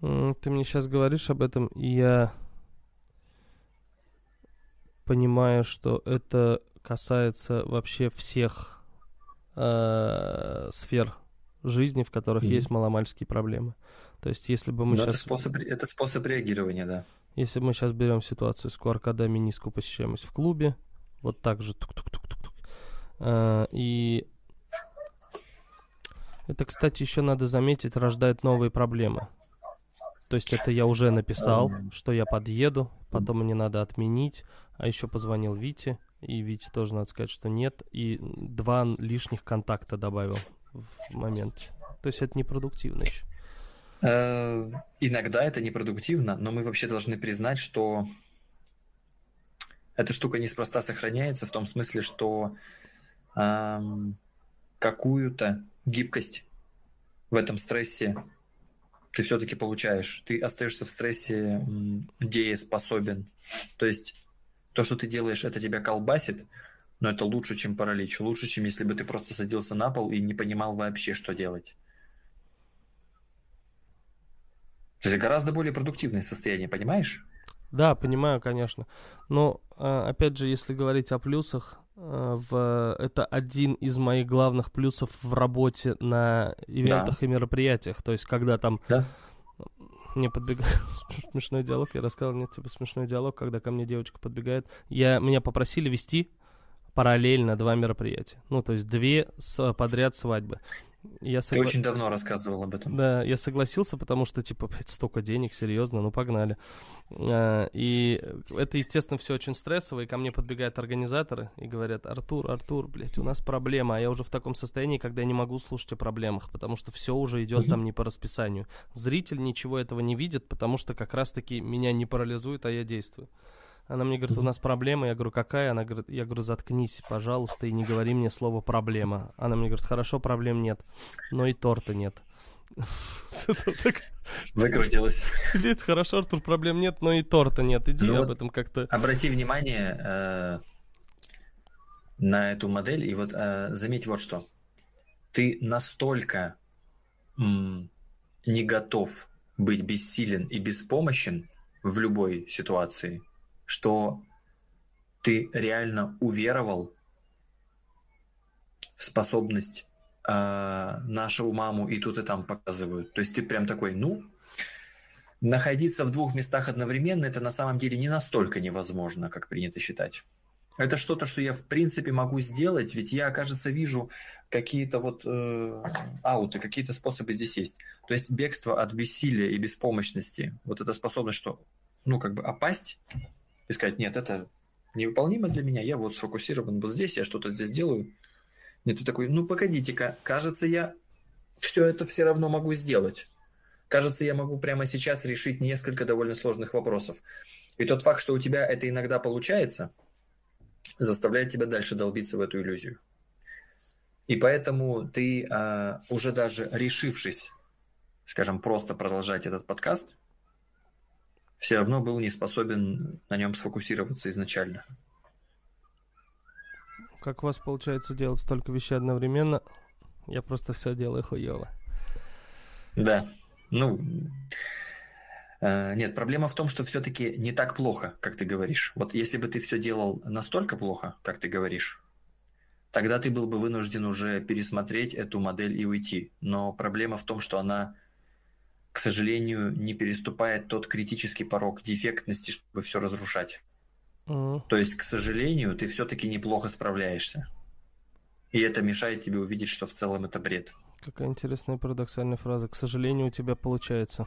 Ты мне сейчас говоришь об этом, и я понимая, что это касается вообще всех э, сфер жизни, в которых Мгм. есть маломальские проблемы. То есть, если бы мы это сейчас... способ, это способ реагирования, да. Если мы сейчас берем ситуацию с и низкую посещаемость в клубе, вот так же тук-тук-тук-тук-тук. А, И это, кстати, еще надо заметить, рождает новые проблемы. То есть это я уже написал, что я подъеду, потом мне надо отменить, а еще позвонил Вите, и Вите тоже надо сказать, что нет, и два лишних контакта добавил в моменте. То есть это непродуктивно еще. Э, Иногда это непродуктивно, но мы вообще должны признать, что эта штука неспроста сохраняется в том смысле, что ам, какую-то гибкость в этом стрессе ты все-таки получаешь. Ты остаешься в стрессе дееспособен. То есть то, что ты делаешь, это тебя колбасит, но это лучше, чем паралич. Лучше, чем если бы ты просто садился на пол и не понимал вообще, что делать. То есть гораздо более продуктивное состояние, понимаешь? Да, понимаю, конечно. Но, а, опять же, если говорить о плюсах, а, в... это один из моих главных плюсов в работе на ивентах и мероприятиях. То есть, когда там Да. Мне подбегает смешной диалог, я рассказал, нет, типа смешной диалог, когда ко мне девочка подбегает. Я, меня попросили вести параллельно два мероприятия. Ну, то есть две с- подряд свадьбы. Я Ты согла- очень давно рассказывал об этом. да, я согласился, потому что, типа, блядь, столько денег, серьезно, ну погнали. А, И это, естественно, все очень стрессово, и ко мне подбегают организаторы и говорят, Артур, Артур, блядь, у нас проблема, а я уже в таком состоянии, когда я не могу слушать о проблемах, потому что все уже идет там не по расписанию. Зритель ничего этого не видит, потому что как раз-таки меня не парализует, а я действую. Она мне говорит, у нас проблема. Я говорю, какая? Она говорит, я говорю, заткнись, пожалуйста, и не говори мне слово проблема. Она мне говорит, хорошо, проблем нет, но и торта нет. Выкрутилось. Блядь, хорошо, Артур, проблем нет, но и торта нет. Иди Ну об вот- этом как-то. Обрати внимание э, на эту модель и вот э, заметь вот что. Ты настолько м, не готов быть бессилен и беспомощен в любой ситуации, что ты реально уверовал в способность э, нашу маму и тут и там показывают. То есть ты прям такой, ну, находиться в двух местах одновременно это на самом деле не настолько невозможно, как принято считать. Это что-то, что я в принципе могу сделать, ведь я, кажется, вижу какие-то вот э, ауты, какие-то способы здесь есть. То есть бегство от бессилия и беспомощности, вот эта способность, что, ну, как бы опасть и сказать, нет, это невыполнимо для меня, я вот сфокусирован вот здесь, я что-то здесь делаю. Нет, ты такой, ну, погодите-ка, кажется, я все это все равно могу сделать. Кажется, я могу прямо сейчас решить несколько довольно сложных вопросов. И тот факт, что у тебя это иногда получается, заставляет тебя дальше долбиться в эту иллюзию. И поэтому ты, а, уже даже решившись, скажем, просто продолжать этот подкаст, все равно был не способен на нем сфокусироваться изначально. Как у вас получается делать столько вещей одновременно? Я просто все делаю хуево. Да. Ну, э, нет, проблема в том, что все-таки не так плохо, как ты говоришь. Вот если бы ты все делал настолько плохо, как ты говоришь, тогда ты был бы вынужден уже пересмотреть эту модель и уйти. Но проблема в том, что она, к сожалению, не переступает тот критический порог дефектности, чтобы все разрушать. То есть, к сожалению, ты все-таки неплохо справляешься. И это мешает тебе увидеть, что в целом это бред. Какая интересная парадоксальная фраза. К сожалению, у тебя получается.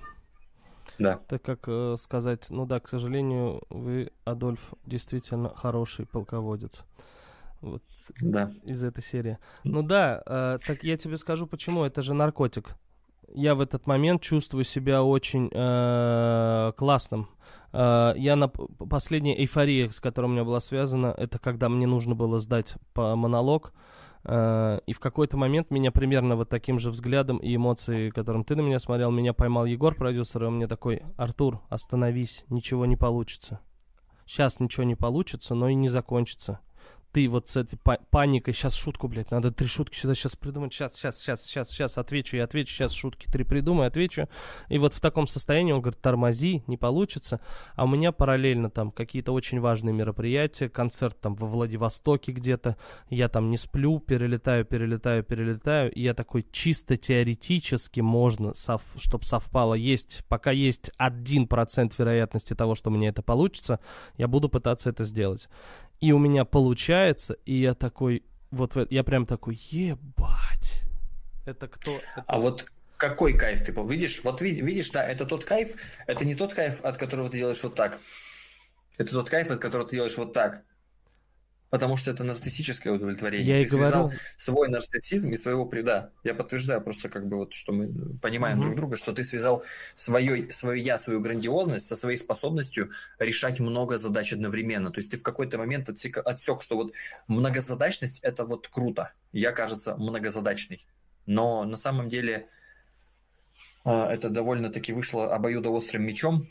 Да. Так как э, сказать, ну да, к сожалению, вы, Адольф, действительно хороший полководец. Вот Да. из этой серии. Ну да, э, так я тебе скажу почему. Это же наркотик. Я в этот момент чувствую себя очень э, классным. Э, я на п- последняя эйфория, с которой у меня была связана, это когда мне нужно было сдать по монолог. Э, и в какой-то момент меня примерно вот таким же взглядом и эмоцией, которым ты на меня смотрел, меня поймал Егор, продюсер, и он мне такой, Артур, остановись, ничего не получится. Сейчас ничего не получится, но и не закончится. Ты вот с этой паникой, сейчас шутку, блядь, надо три шутки сюда сейчас придумать, сейчас, сейчас, сейчас, сейчас, сейчас отвечу, я отвечу, сейчас шутки три придумаю, отвечу. И вот в таком состоянии он говорит, тормози, не получится. А у меня параллельно там какие-то очень важные мероприятия, концерт там во Владивостоке где-то, я там не сплю, перелетаю, перелетаю, перелетаю, и я такой чисто теоретически можно, сов, чтобы совпало, есть, пока есть один процент вероятности того, что у меня это получится, я буду пытаться это сделать и у меня получается, и я такой, вот я прям такой, ебать, это кто? Это... А вот какой кайф ты видишь? Вот видишь, да, это тот кайф, это не тот кайф, от которого ты делаешь вот так. Это тот кайф, от которого ты делаешь вот так потому что это нарциссическое удовлетворение. Я Ты и говорю. свой нарциссизм и своего преда. Я подтверждаю просто как бы вот, что мы понимаем угу. друг друга, что ты связал свое, свое я, свою грандиозность со своей способностью решать много задач одновременно. То есть ты в какой-то момент отсек, отсек, что вот многозадачность это вот круто. Я, кажется, многозадачный. Но на самом деле а, это довольно-таки вышло обоюдоострым мечом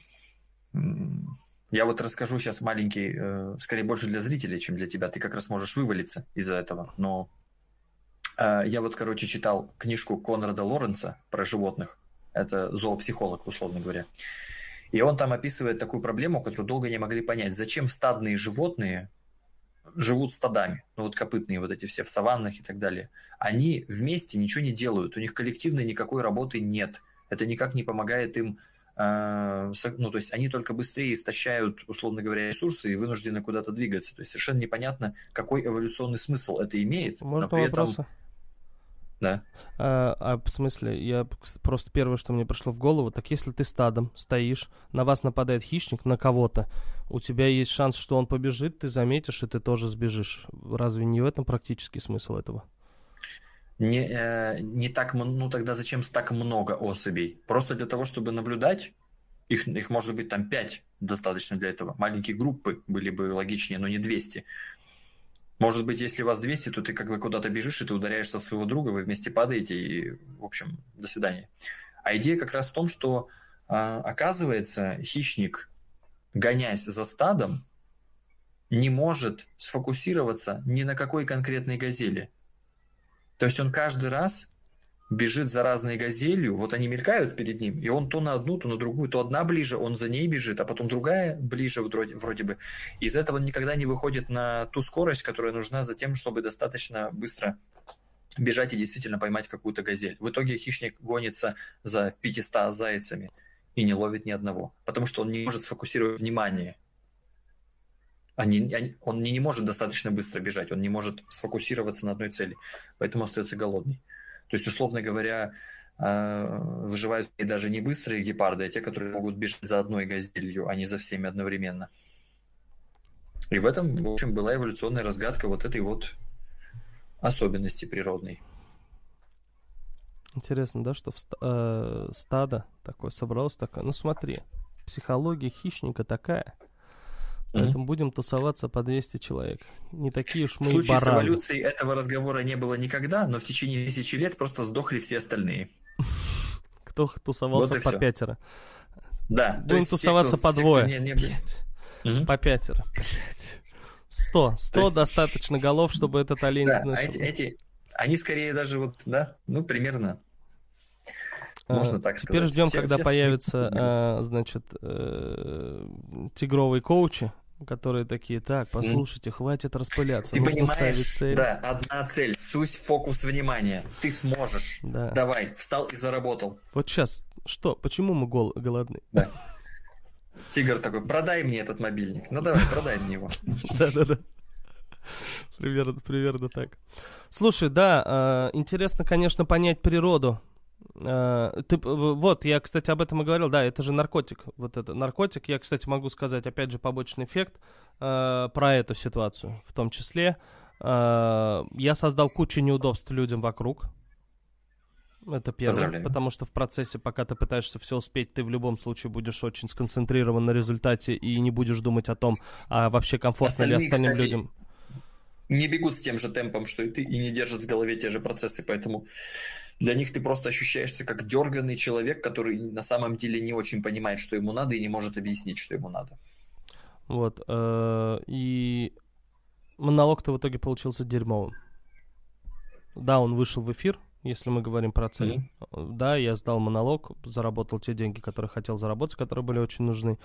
я вот расскажу сейчас маленький, э, скорее больше для зрителей, чем для тебя. Ты как раз можешь вывалиться из-за этого. Но э, я вот, короче, читал книжку Конрада Лоренца про животных. Это зоопсихолог, условно говоря. И он там описывает такую проблему, которую долго не могли понять. Зачем стадные животные живут стадами, ну вот копытные вот эти все в саваннах и так далее. Они вместе ничего не делают, у них коллективной никакой работы нет. Это никак не помогает им ну, то есть они только быстрее истощают, условно говоря, ресурсы и вынуждены куда-то двигаться. То есть совершенно непонятно, какой эволюционный смысл это имеет. Можно но вопросы? Этом... Да. А, а в смысле, я просто первое, что мне пришло в голову, так если ты стадом стоишь, на вас нападает хищник, на кого-то, у тебя есть шанс, что он побежит, ты заметишь, и ты тоже сбежишь. Разве не в этом практический смысл этого? Не, э, не так, ну тогда зачем так много особей? Просто для того, чтобы наблюдать, их, их может быть там 5 достаточно для этого. Маленькие группы были бы логичнее, но не 200. Может быть, если вас 200, то ты как бы куда-то бежишь, и ты ударяешься в своего друга, вы вместе падаете, и, в общем, до свидания. А идея как раз в том, что, а, оказывается, хищник, гонясь за стадом, не может сфокусироваться ни на какой конкретной газели – то есть он каждый раз бежит за разной газелью, вот они мелькают перед ним, и он то на одну, то на другую, то одна ближе, он за ней бежит, а потом другая ближе вроде, вроде бы. Из этого он никогда не выходит на ту скорость, которая нужна за тем, чтобы достаточно быстро бежать и действительно поймать какую-то газель. В итоге хищник гонится за 500 зайцами и не ловит ни одного, потому что он не может сфокусировать внимание они, он не, не может достаточно быстро бежать, он не может сфокусироваться на одной цели, поэтому остается голодный. То есть, условно говоря, э, выживают и даже не быстрые гепарды, а те, которые могут бежать за одной газелью, а не за всеми одновременно. И в этом, в общем, была эволюционная разгадка вот этой вот особенности природной. Интересно, да, что в ста- э, стадо такое собралось такое. Ну смотри, психология хищника такая – Поэтому mm-hmm. будем тусоваться по 200 человек. Не такие уж мы В случае бараны. с эволюцией этого разговора не было никогда, но в течение тысячи лет просто сдохли все остальные. Кто тусовался вот по все. пятеро. Да. Будем тусоваться по двое. Не, не... Пять. Mm-hmm. По пятеро. Сто. Сто есть... достаточно голов, чтобы этот олень... Да, а эти, эти, они скорее даже вот, да, ну, примерно можно так сказать. Теперь ждем, все, когда все появятся, а, значит, э, тигровые коучи, которые такие, так, послушайте, mm. хватит распыляться, Ты нужно понимаешь, ставить цель. Да, одна цель, суть, фокус внимания. Ты сможешь. Да. Давай, встал и заработал. Вот сейчас, что, почему мы гол голодны? Да. Тигр такой, продай мне этот мобильник. Ну давай, продай мне его. Да-да-да. Примерно, примерно так. Слушай, да, а, интересно, конечно, понять природу Э, ты, вот, я, кстати, об этом и говорил, да, это же наркотик, вот это наркотик. Я, кстати, могу сказать, опять же, побочный эффект э, про эту ситуацию, в том числе. Э, я создал кучу неудобств людям вокруг. Это первое, потому что в процессе, пока ты пытаешься все успеть, ты в любом случае будешь очень сконцентрирован на результате и не будешь думать о том, а вообще комфортно Остальные, ли остальным кстати, людям. Не бегут с тем же темпом, что и ты, и не держат в голове те же процессы, поэтому для них ты просто ощущаешься как дерганный человек, который на самом деле не очень понимает, что ему надо, и не может объяснить, что ему надо. Вот. Э, и монолог-то в итоге получился дерьмовым. Да, он вышел в эфир, если мы говорим про цель. Mm-hmm. Да, я сдал монолог, заработал те деньги, которые хотел заработать, которые были очень нужны.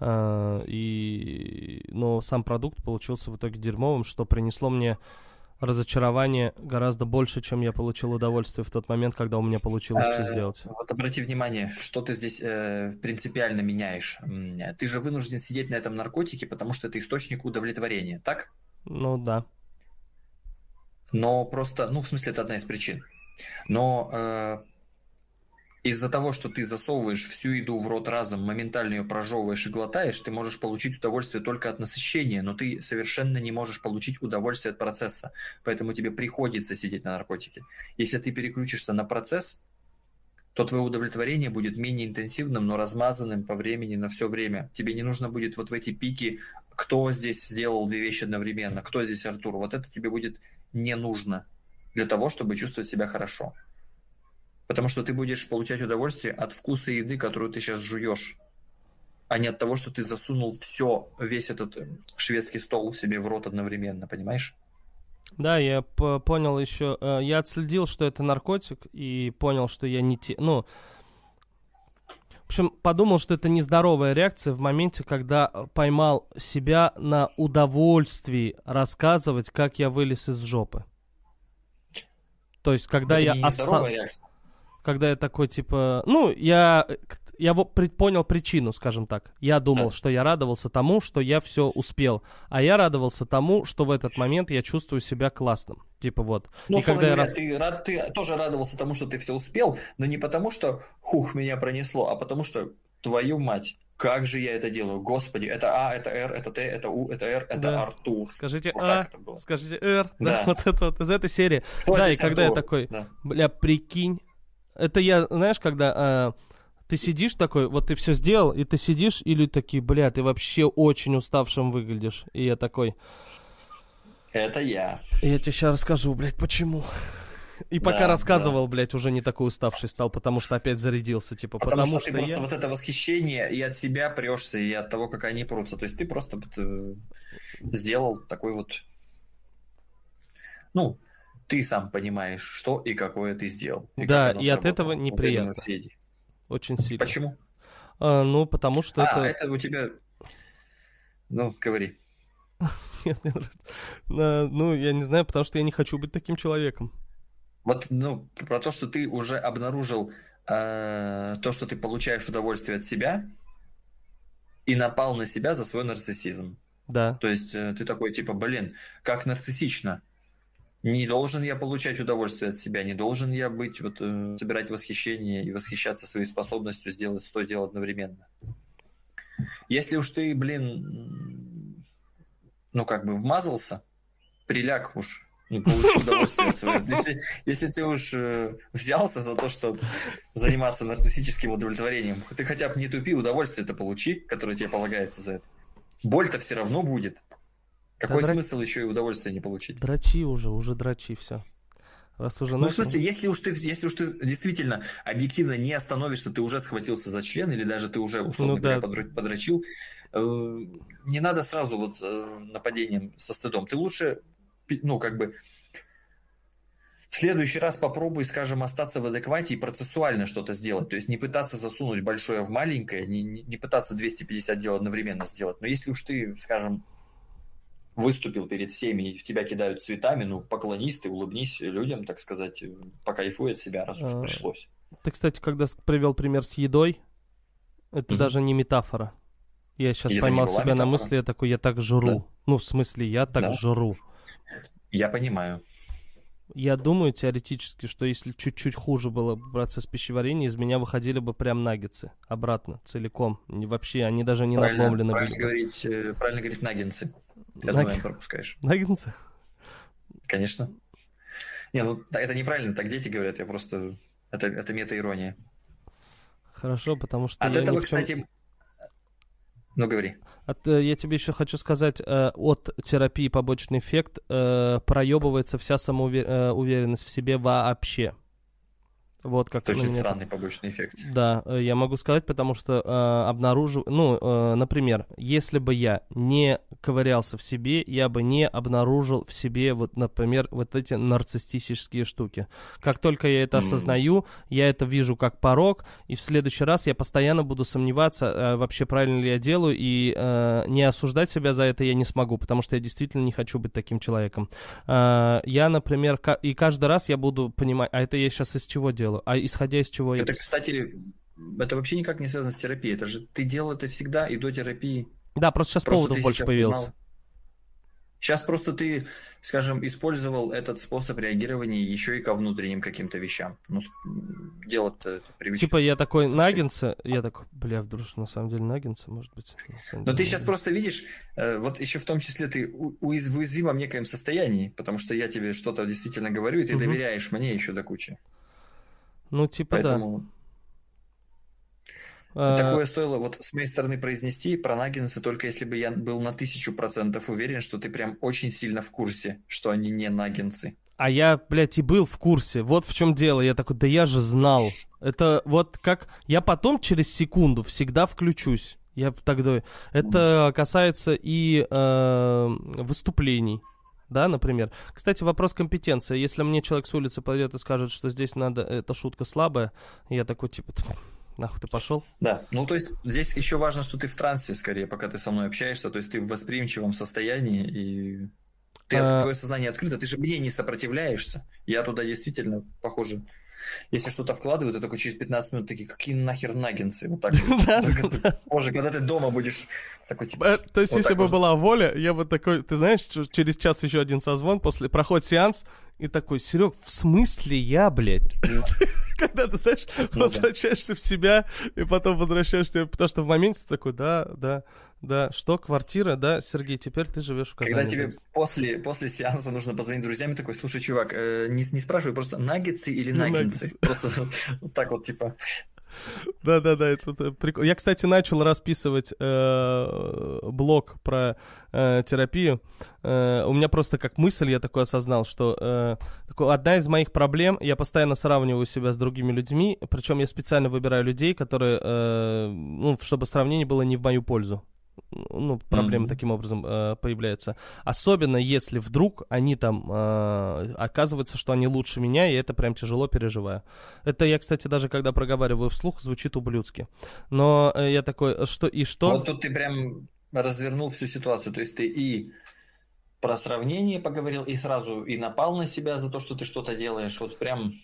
А, и... Но сам продукт получился в итоге дерьмовым, что принесло мне разочарование гораздо больше, чем я получил удовольствие в тот момент, когда у меня получилось все э, сделать. Вот обрати внимание, что ты здесь э, принципиально меняешь. Ты же вынужден сидеть на этом наркотике, потому что это источник удовлетворения, так? Ну да. Но просто, ну в смысле это одна из причин. Но э, из-за того, что ты засовываешь всю еду в рот разом, моментально ее прожевываешь и глотаешь, ты можешь получить удовольствие только от насыщения, но ты совершенно не можешь получить удовольствие от процесса. Поэтому тебе приходится сидеть на наркотике. Если ты переключишься на процесс, то твое удовлетворение будет менее интенсивным, но размазанным по времени на все время. Тебе не нужно будет вот в эти пики, кто здесь сделал две вещи одновременно, кто здесь Артур. Вот это тебе будет не нужно для того, чтобы чувствовать себя хорошо. Потому что ты будешь получать удовольствие от вкуса еды, которую ты сейчас жуешь, а не от того, что ты засунул все, весь этот э, шведский стол себе в рот одновременно, понимаешь? Да, я понял еще, э, я отследил, что это наркотик, и понял, что я не те, ну, в общем, подумал, что это нездоровая реакция в моменте, когда поймал себя на удовольствии рассказывать, как я вылез из жопы. То есть, когда это я осознал когда я такой, типа, ну, я, я понял причину, скажем так. Я думал, что я радовался тому, что я все успел, а я радовался тому, что в этот момент я чувствую себя классным. Типа вот. Ну, и когда я раз... ты, рад, ты тоже радовался тому, что ты все успел, но не потому, что хух, меня пронесло, а потому что твою мать, как же я это делаю? Господи, это А, это Р, это Т, это У, это Р, это да. Артур. Скажите вот А, скажите Р. Да. да. Вот это вот из этой серии. Кто да, и когда Артур? я такой, да. бля, прикинь, это я, знаешь, когда э, ты сидишь такой, вот ты все сделал, и ты сидишь, или такие, бля, ты вообще очень уставшим выглядишь. И я такой... Это я. Я тебе сейчас расскажу, блядь, почему. И пока да, рассказывал, да. блядь, уже не такой уставший стал, потому что опять зарядился, типа, потому, потому что, что ты я... просто вот это восхищение и от себя прешься, и от того, как они прутся. То есть ты просто э, сделал такой вот, ну, ты сам понимаешь, что и какое ты сделал. И да, и от этого неприятно. Очень сильно. Почему? А, ну, потому что а, это... это у тебя... Ну, говори. Ну, я не знаю, потому что я не хочу быть таким человеком. Вот, ну, про то, что ты уже обнаружил э, то, что ты получаешь удовольствие от себя, и напал на себя за свой нарциссизм. Да. То есть э, ты такой, типа, блин, как нарциссично. Не должен я получать удовольствие от себя, не должен я быть, вот, э, собирать восхищение и восхищаться своей способностью сделать сто дел одновременно. Если уж ты, блин, ну как бы вмазался, приляг уж, не получил удовольствие от своего. Если, если ты уж э, взялся за то, чтобы заниматься нарциссическим удовлетворением, ты хотя бы не тупи, удовольствие это получи, которое тебе полагается за это. Боль-то все равно будет. Какой да смысл дра... еще и удовольствие не получить? Драчи уже, уже драчи, все. Раз уже ну, в смысле, если уж, ты, если уж ты действительно объективно не остановишься, ты уже схватился за член, или даже ты уже, условно ну, говоря, да. подрочил, э, не надо сразу вот э, нападением со стыдом. Ты лучше, ну, как бы, в следующий раз попробуй, скажем, остаться в адеквате и процессуально что-то сделать. То есть не пытаться засунуть большое в маленькое, не, не пытаться 250 дел одновременно сделать. Но если уж ты, скажем, выступил перед всеми и в тебя кидают цветами, ну, поклонись ты, улыбнись людям, так сказать, покайфуй от себя, раз уж а, пришлось. Ты, кстати, когда привел пример с едой, это mm-hmm. даже не метафора. Я сейчас и поймал себя метафора. на мысли, я такой, я так жру. Да. Ну, в смысле, я так да. жру. Я понимаю. Я думаю теоретически, что если чуть-чуть хуже было процесс пищеварения, из меня выходили бы прям наггетсы обратно, целиком. Не, вообще, они даже не правильно, надломлены правильно были. Говорить, э, правильно говорить наггетсы. Я Наг... думаю, пропускаешь. Наггинсы? Конечно. Не, ну это неправильно, так дети говорят, я просто... Это, это мета-ирония. Хорошо, потому что... От этого, кстати... Ну, говори. От, э, я тебе еще хочу сказать, э, от терапии побочный эффект э, проебывается вся самоуверенность в себе вообще. Вот как Это очень меня- странный побочный эффект. Да, э, я могу сказать, потому что э, обнаружив... Ну, э, например, если бы я не ковырялся в себе, я бы не обнаружил в себе, вот, например, вот эти нарциссические штуки. Как только я это М. осознаю, я это вижу как порог, и в следующий раз я постоянно буду сомневаться, э, вообще правильно ли я делаю, и э, не осуждать себя за это я не смогу, потому что я действительно не хочу быть таким человеком. Э, я, например, и каждый раз я буду понимать, а это я сейчас из чего делаю, а исходя из чего я... Это, кстати, это вообще никак не связано с терапией. Это же ты делал это всегда и до терапии. Да, просто сейчас Просто поводов больше появилось. узнал. Сейчас просто ты, скажем, использовал этот способ реагирования еще и ко внутренним каким-то вещам. Ну, дело-то привычка. Типа я такой нагинцы, я такой, бля, вдруг на самом деле нагинцы, может быть. Но деле ты сейчас наггинсы». просто видишь, э, вот еще в том числе ты уяз- в уязвимом некоем состоянии, потому что я тебе что-то действительно говорю, и ты Мгм. доверяешь мне еще до кучи. Ну, типа Поэтому да. Такое стоило вот с моей стороны произнести про наггинсы, только если бы я был на тысячу процентов уверен, что ты прям очень сильно в курсе, что они не наггинсы. А я, блядь, и был в курсе. Вот в чем дело. Я такой, да я же знал. Это вот как... Я потом через секунду всегда включусь. Я тогда... Это касается и э, выступлений. Да, например. Кстати, вопрос компетенции. Если мне человек с улицы пойдет и скажет, что здесь надо... Эта шутка слабая, я такой, типа, «Ть, нахуй ты пошел? Да, ну то есть здесь еще важно, что ты в трансе скорее, пока ты со мной общаешься, то есть ты в восприимчивом состоянии и ты, А- твое сознание открыто, ты же мне не сопротивляешься. Я туда действительно, похоже, если что-то вкладываю, ты такой через 15 минут такие, какие нахер наггинсы? Вот так. Только Позже, когда ты дома будешь такой, типа, Э, То есть, если бы была воля, я бы такой, ты знаешь, через час еще один созвон, после проход сеанс, и такой, Серег, в смысле я, блядь? Когда ты, знаешь, Ну возвращаешься в себя, и потом возвращаешься, потому что в моменте ты такой, да, да, да, что, квартира, да, Сергей, теперь ты живешь в Казани. Когда тебе да». после, после сеанса нужно позвонить друзьям, и такой, слушай, чувак, э, не, не спрашивай, просто наггетсы или Ну, наггинсы? Просто так вот, типа, Да, да, да, это, прикольно. Я, кстати, начал расписывать э, блог про э, терапию. Э, у меня просто как мысль я такой осознал, что одна из моих проблем, я постоянно сравниваю себя с другими людьми, причем я специально выбираю людей, которые, ну, чтобы сравнение было не в мою пользу. Ну, проблема Мгм. таким образом э, появляется. Особенно если вдруг они там э, оказывается, что они лучше меня, и это прям тяжело переживаю. Это я, кстати, даже когда проговариваю вслух, звучит ублюдски. Но э, я такой, э, что и что? Вот тут ты прям развернул всю ситуацию. То есть ты и про сравнение поговорил, и сразу и напал на себя за то, что ты что-то делаешь. Вот прям...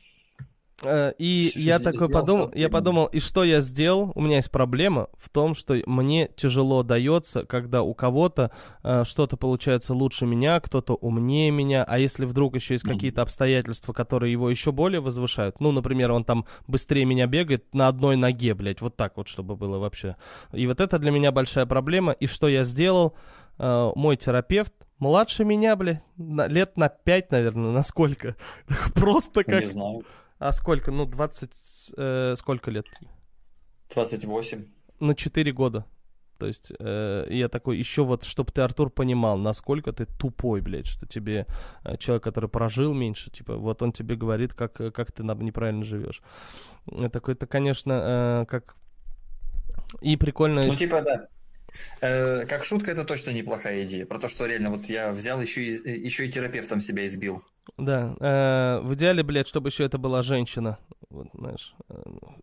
Э, И я такой подумал, я подумал, и что я сделал? У меня есть проблема в том, что мне тяжело дается, когда у кого-то э, что-то получается лучше меня, кто-то умнее меня, а если вдруг еще есть Мгм. какие-то обстоятельства, которые его еще более возвышают, ну, например, он там быстрее меня бегает на одной ноге, блядь, вот так вот, чтобы было вообще. И вот это для меня большая проблема. И что я сделал? Э, мой терапевт младше меня, блядь, на- лет на пять, наверное, на сколько? Просто как... Не знаю. А сколько? Ну, 20... э, сколько лет? 28. На 4 года. То есть э, я такой, еще вот, чтобы ты, Артур, понимал, насколько ты тупой, блядь, что тебе э, человек, который прожил меньше, типа, вот он тебе говорит, как, э, как ты неправильно живешь. Я такой, это, конечно, э, как... И прикольно... Ну, типа, да. Э, как шутка, это точно неплохая идея. Про то, что реально вот я взял еще и, еще и терапевтом себя избил. Да, э, в идеале, блядь, чтобы еще это была женщина, вот, знаешь, э,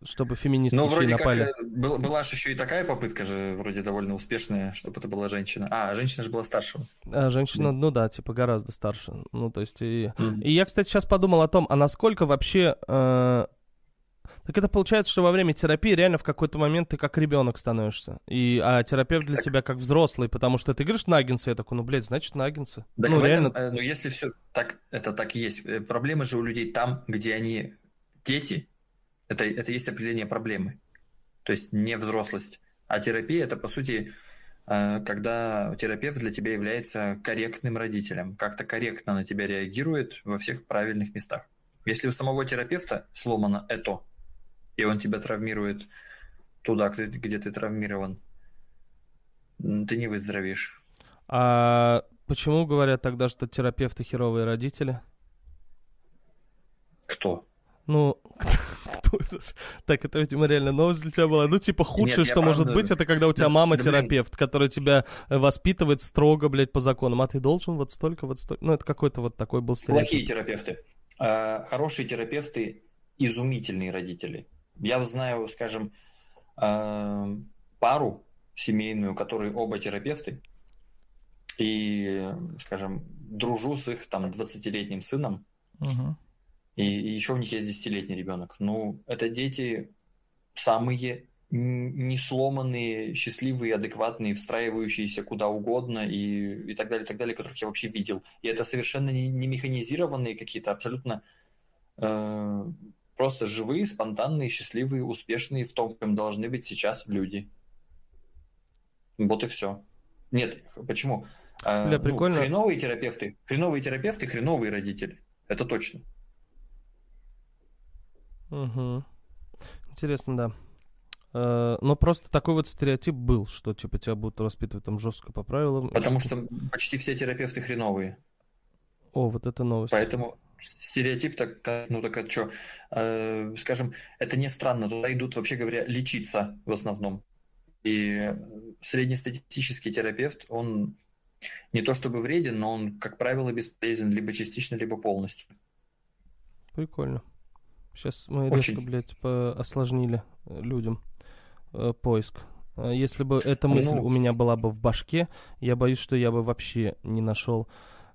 чтобы феминистки Ну, вроде напали. как, э, был- была же еще и такая попытка же, вроде довольно успешная, чтобы это была женщина. А, женщина же была старшего. А женщина, ну да, типа гораздо старше. Ну, то есть, и, и я, кстати, сейчас подумал о том, а насколько вообще... э, так это получается, что во время терапии реально в какой-то момент ты как ребенок становишься. И, а терапевт для Так- тебя как взрослый, потому что ты говоришь наггинсы, я такой, ну, блядь, значит, наггинсы. Так ну, этом, реально. э, ну, если все так, это так и есть. Э, Проблемы же у людей там, где они дети. Это, это есть определение проблемы. То есть не взрослость. А терапия это, по сути, э, когда терапевт для тебя является корректным родителем, как-то корректно на тебя реагирует во всех правильных местах. Если у самого терапевта сломано это, и он тебя травмирует туда, где, ты травмирован, ты не выздоровеешь. А почему говорят тогда, что терапевты херовые родители? Кто? Ну, Так, это, видимо, реально новость для тебя была. Ну, типа, худшее, Нет, что я может правда- быть, это когда у тебя Да, мама да, блин. терапевт, которая тебя э, воспитывает строго, блядь, по законам. А ты должен вот столько, вот столько. Ну, это какой-то вот такой был Плохие стереотип. терапевты. А, Хорошие терапевты – изумительные родители. Я знаю, скажем, а, пару семейную, которые оба терапевты, и, скажем, дружу с их там 20-летним сыном, Мгм. и, и еще у них есть 10-летний ребенок. Ну, это дети самые не сломанные, счастливые, адекватные, встраивающиеся куда угодно и, и так далее, и так далее, которых я вообще видел. И это совершенно не, не механизированные какие-то, абсолютно э, просто живые, спонтанные, счастливые, успешные в том, чем должны быть сейчас люди. Вот и все. Нет, почему? Э, Бля, ну, прикольно. хреновые терапевты, хреновые терапевты, хреновые родители. Это точно. Мгм. Интересно, да. Э, Но просто такой вот стереотип был, что типа тебя будут воспитывать там жестко по правилам. Потому что почти все терапевты хреновые. О, вот это новость. Поэтому стереотип так, ну так а что, скажем, это не странно, туда идут, вообще говоря, лечиться в основном. И э, среднестатистический терапевт, он не то чтобы вреден, но он, как правило, бесполезен либо частично, либо полностью. Прикольно. Сейчас мы Очень. резко, блядь, осложнили э, людям э, поиск. Э, Если бы эта мысль Ну. у меня была бы в башке, я боюсь, что я бы вообще не нашел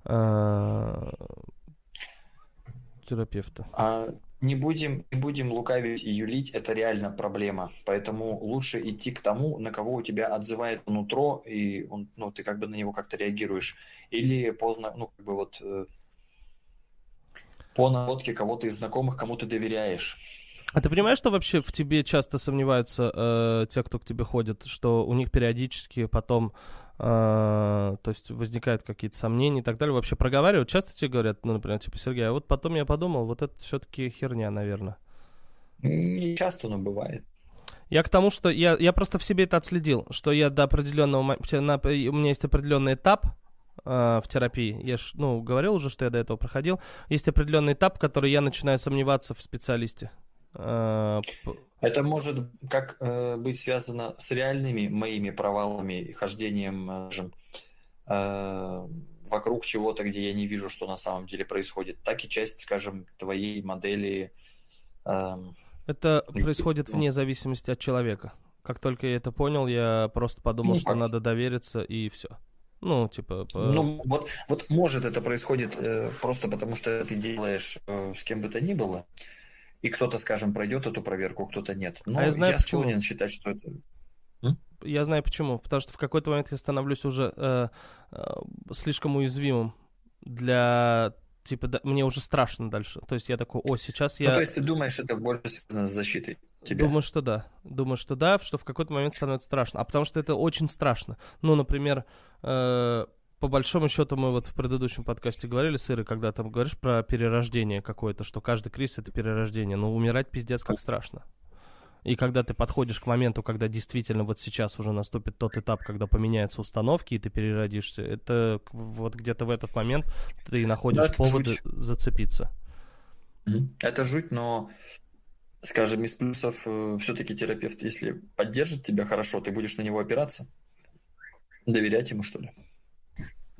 э, терапевта. А не будем, не будем лукавить и юлить, это реально проблема. Поэтому лучше идти к тому, на кого у тебя отзывает нутро, и он, ну, ты как бы на него как-то реагируешь. Или поздно, ну, как бы вот э, по наводке кого-то из знакомых, кому ты доверяешь. А ты понимаешь, что вообще в тебе часто сомневаются э, те, кто к тебе ходит, что у них периодически потом, то есть возникают какие-то сомнения и так далее, вообще проговаривают? Часто тебе говорят, ну, например, типа, Сергей, а вот потом я подумал, вот это все-таки херня, наверное. Не часто, но бывает. Я к тому, что я, я просто в себе это отследил, что я до определенного момента, у меня есть определенный этап э, в терапии, я ж, ну, говорил уже, что я до этого проходил, есть определенный этап, в который я начинаю сомневаться в специалисте. Э, Это может как э, быть связано с реальными моими провалами и хождением, э, скажем, э, вокруг чего-то, где я не вижу, что на самом деле происходит, так и часть, скажем, твоей модели. эм, Это Ну, происходит ну. вне зависимости от человека. Как только я это понял, я просто подумал, Ну, что надо довериться и все. Ну, типа, по- Ну, вот, вот может это происходит э, просто потому, что ты делаешь э, с кем бы то ни было, и кто-то, скажем, пройдет эту проверку, кто-то нет. Но А я знаю, почему. склонен считать, что это... я знаю почему. Потому что в какой-то момент я становлюсь уже э, э, слишком уязвимым для типа да- мне уже страшно дальше. То есть я такой, о, сейчас Ну, я то есть ты думаешь, это больше связано с защитой тебя? думаю, что да, думаю, что да, что в какой-то момент становится страшно. А потому что это очень страшно. Ну, например, э, по большому счету мы вот в предыдущем подкасте говорили с Ирой, когда там говоришь про перерождение какое-то, что каждый кризис это перерождение. Но умирать пиздец как страшно. И когда ты подходишь к моменту, когда действительно вот сейчас уже наступит тот этап, когда поменяются установки, и ты переродишься, это вот где-то в этот момент ты находишь поводы жуть. зацепиться. Это жуть, но, скажем, из плюсов все-таки терапевт, если поддержит тебя хорошо, ты будешь на него опираться, доверять ему, что ли?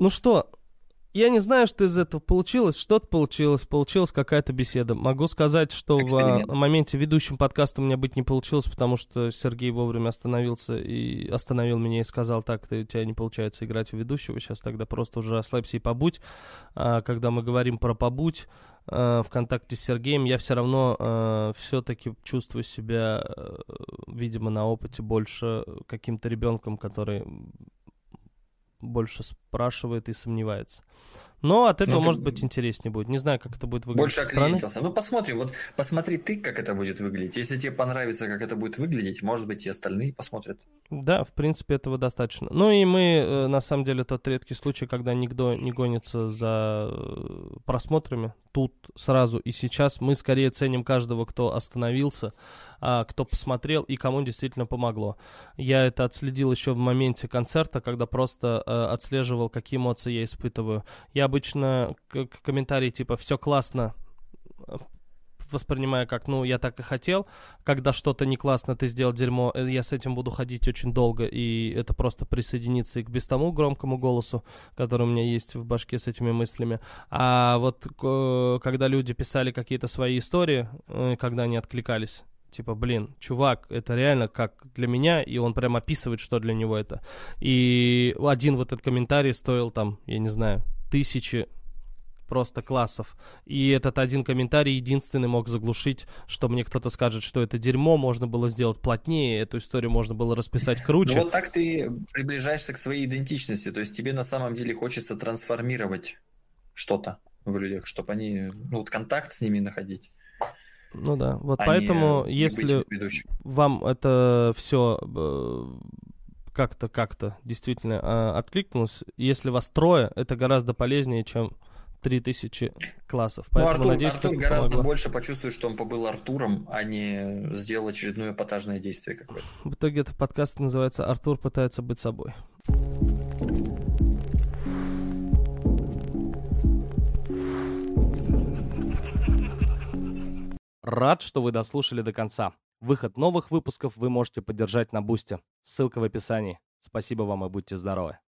Ну что, я не знаю, что из этого получилось. Что-то получилось. Получилась какая-то беседа. Могу сказать, что в Эксперимент. а, моменте ведущим подкаста у меня быть не получилось, потому что Сергей вовремя остановился и остановил меня и сказал, так, ты, у тебя не получается играть в ведущего, сейчас тогда просто уже расслабься и побудь. А, когда мы говорим про побудь а, в контакте с Сергеем, я все равно все-таки чувствую себя, э, видимо, на опыте больше каким-то ребенком, который больше спрашивает и сомневается. Но от этого, Ну, ты- может быть, интереснее будет. Не знаю, как это будет выглядеть Больше оклеился. Ну, посмотрим. Вот посмотри ты, как это будет выглядеть. Если тебе понравится, как это будет выглядеть, может быть, и остальные посмотрят. Да, в принципе, этого достаточно. Ну и мы, э, на самом деле, тот редкий случай, когда никто не гонится за э, просмотрами. Тут сразу и сейчас мы скорее ценим каждого, кто остановился, а, кто посмотрел и кому действительно помогло. Я это отследил еще в моменте концерта, когда просто э, отслеживал, какие эмоции я испытываю. Я обычно комментарии типа «все классно», воспринимаю как, ну, я так и хотел. Когда что-то не классно, ты сделал дерьмо, э, я с этим буду ходить очень долго, и это просто присоединиться и к без тому громкому голосу, который у меня есть в башке с этими мыслями. А вот когда люди писали какие-то свои истории, э, когда они откликались, типа, блин, чувак, это реально как для меня, и он прям описывает, что для него это. И один вот этот комментарий стоил там, я не знаю, тысячи просто классов. И этот один комментарий единственный мог заглушить, что мне кто-то скажет, что это дерьмо, можно было сделать плотнее, эту историю можно было расписать ну круче. Ну вот так ты приближаешься к своей идентичности, то есть тебе на самом деле хочется трансформировать что-то в людях, чтобы они, ну вот контакт с ними находить. Ну да, вот а поэтому, если вам это все э, как-то, как-то действительно э, откликнулось, если вас трое, это гораздо полезнее, чем 3000 классов. Ну, Поэтому, ну, Артур, надеюсь, Артур гораздо помогло. больше почувствует, что он побыл Артуром, а не сделал очередное эпатажное действие какое-то. В итоге этот подкаст называется «Артур пытается быть собой». Рад, что вы дослушали до конца. Выход новых выпусков вы можете поддержать на Бусте. Ссылка в описании. Спасибо вам и будьте здоровы.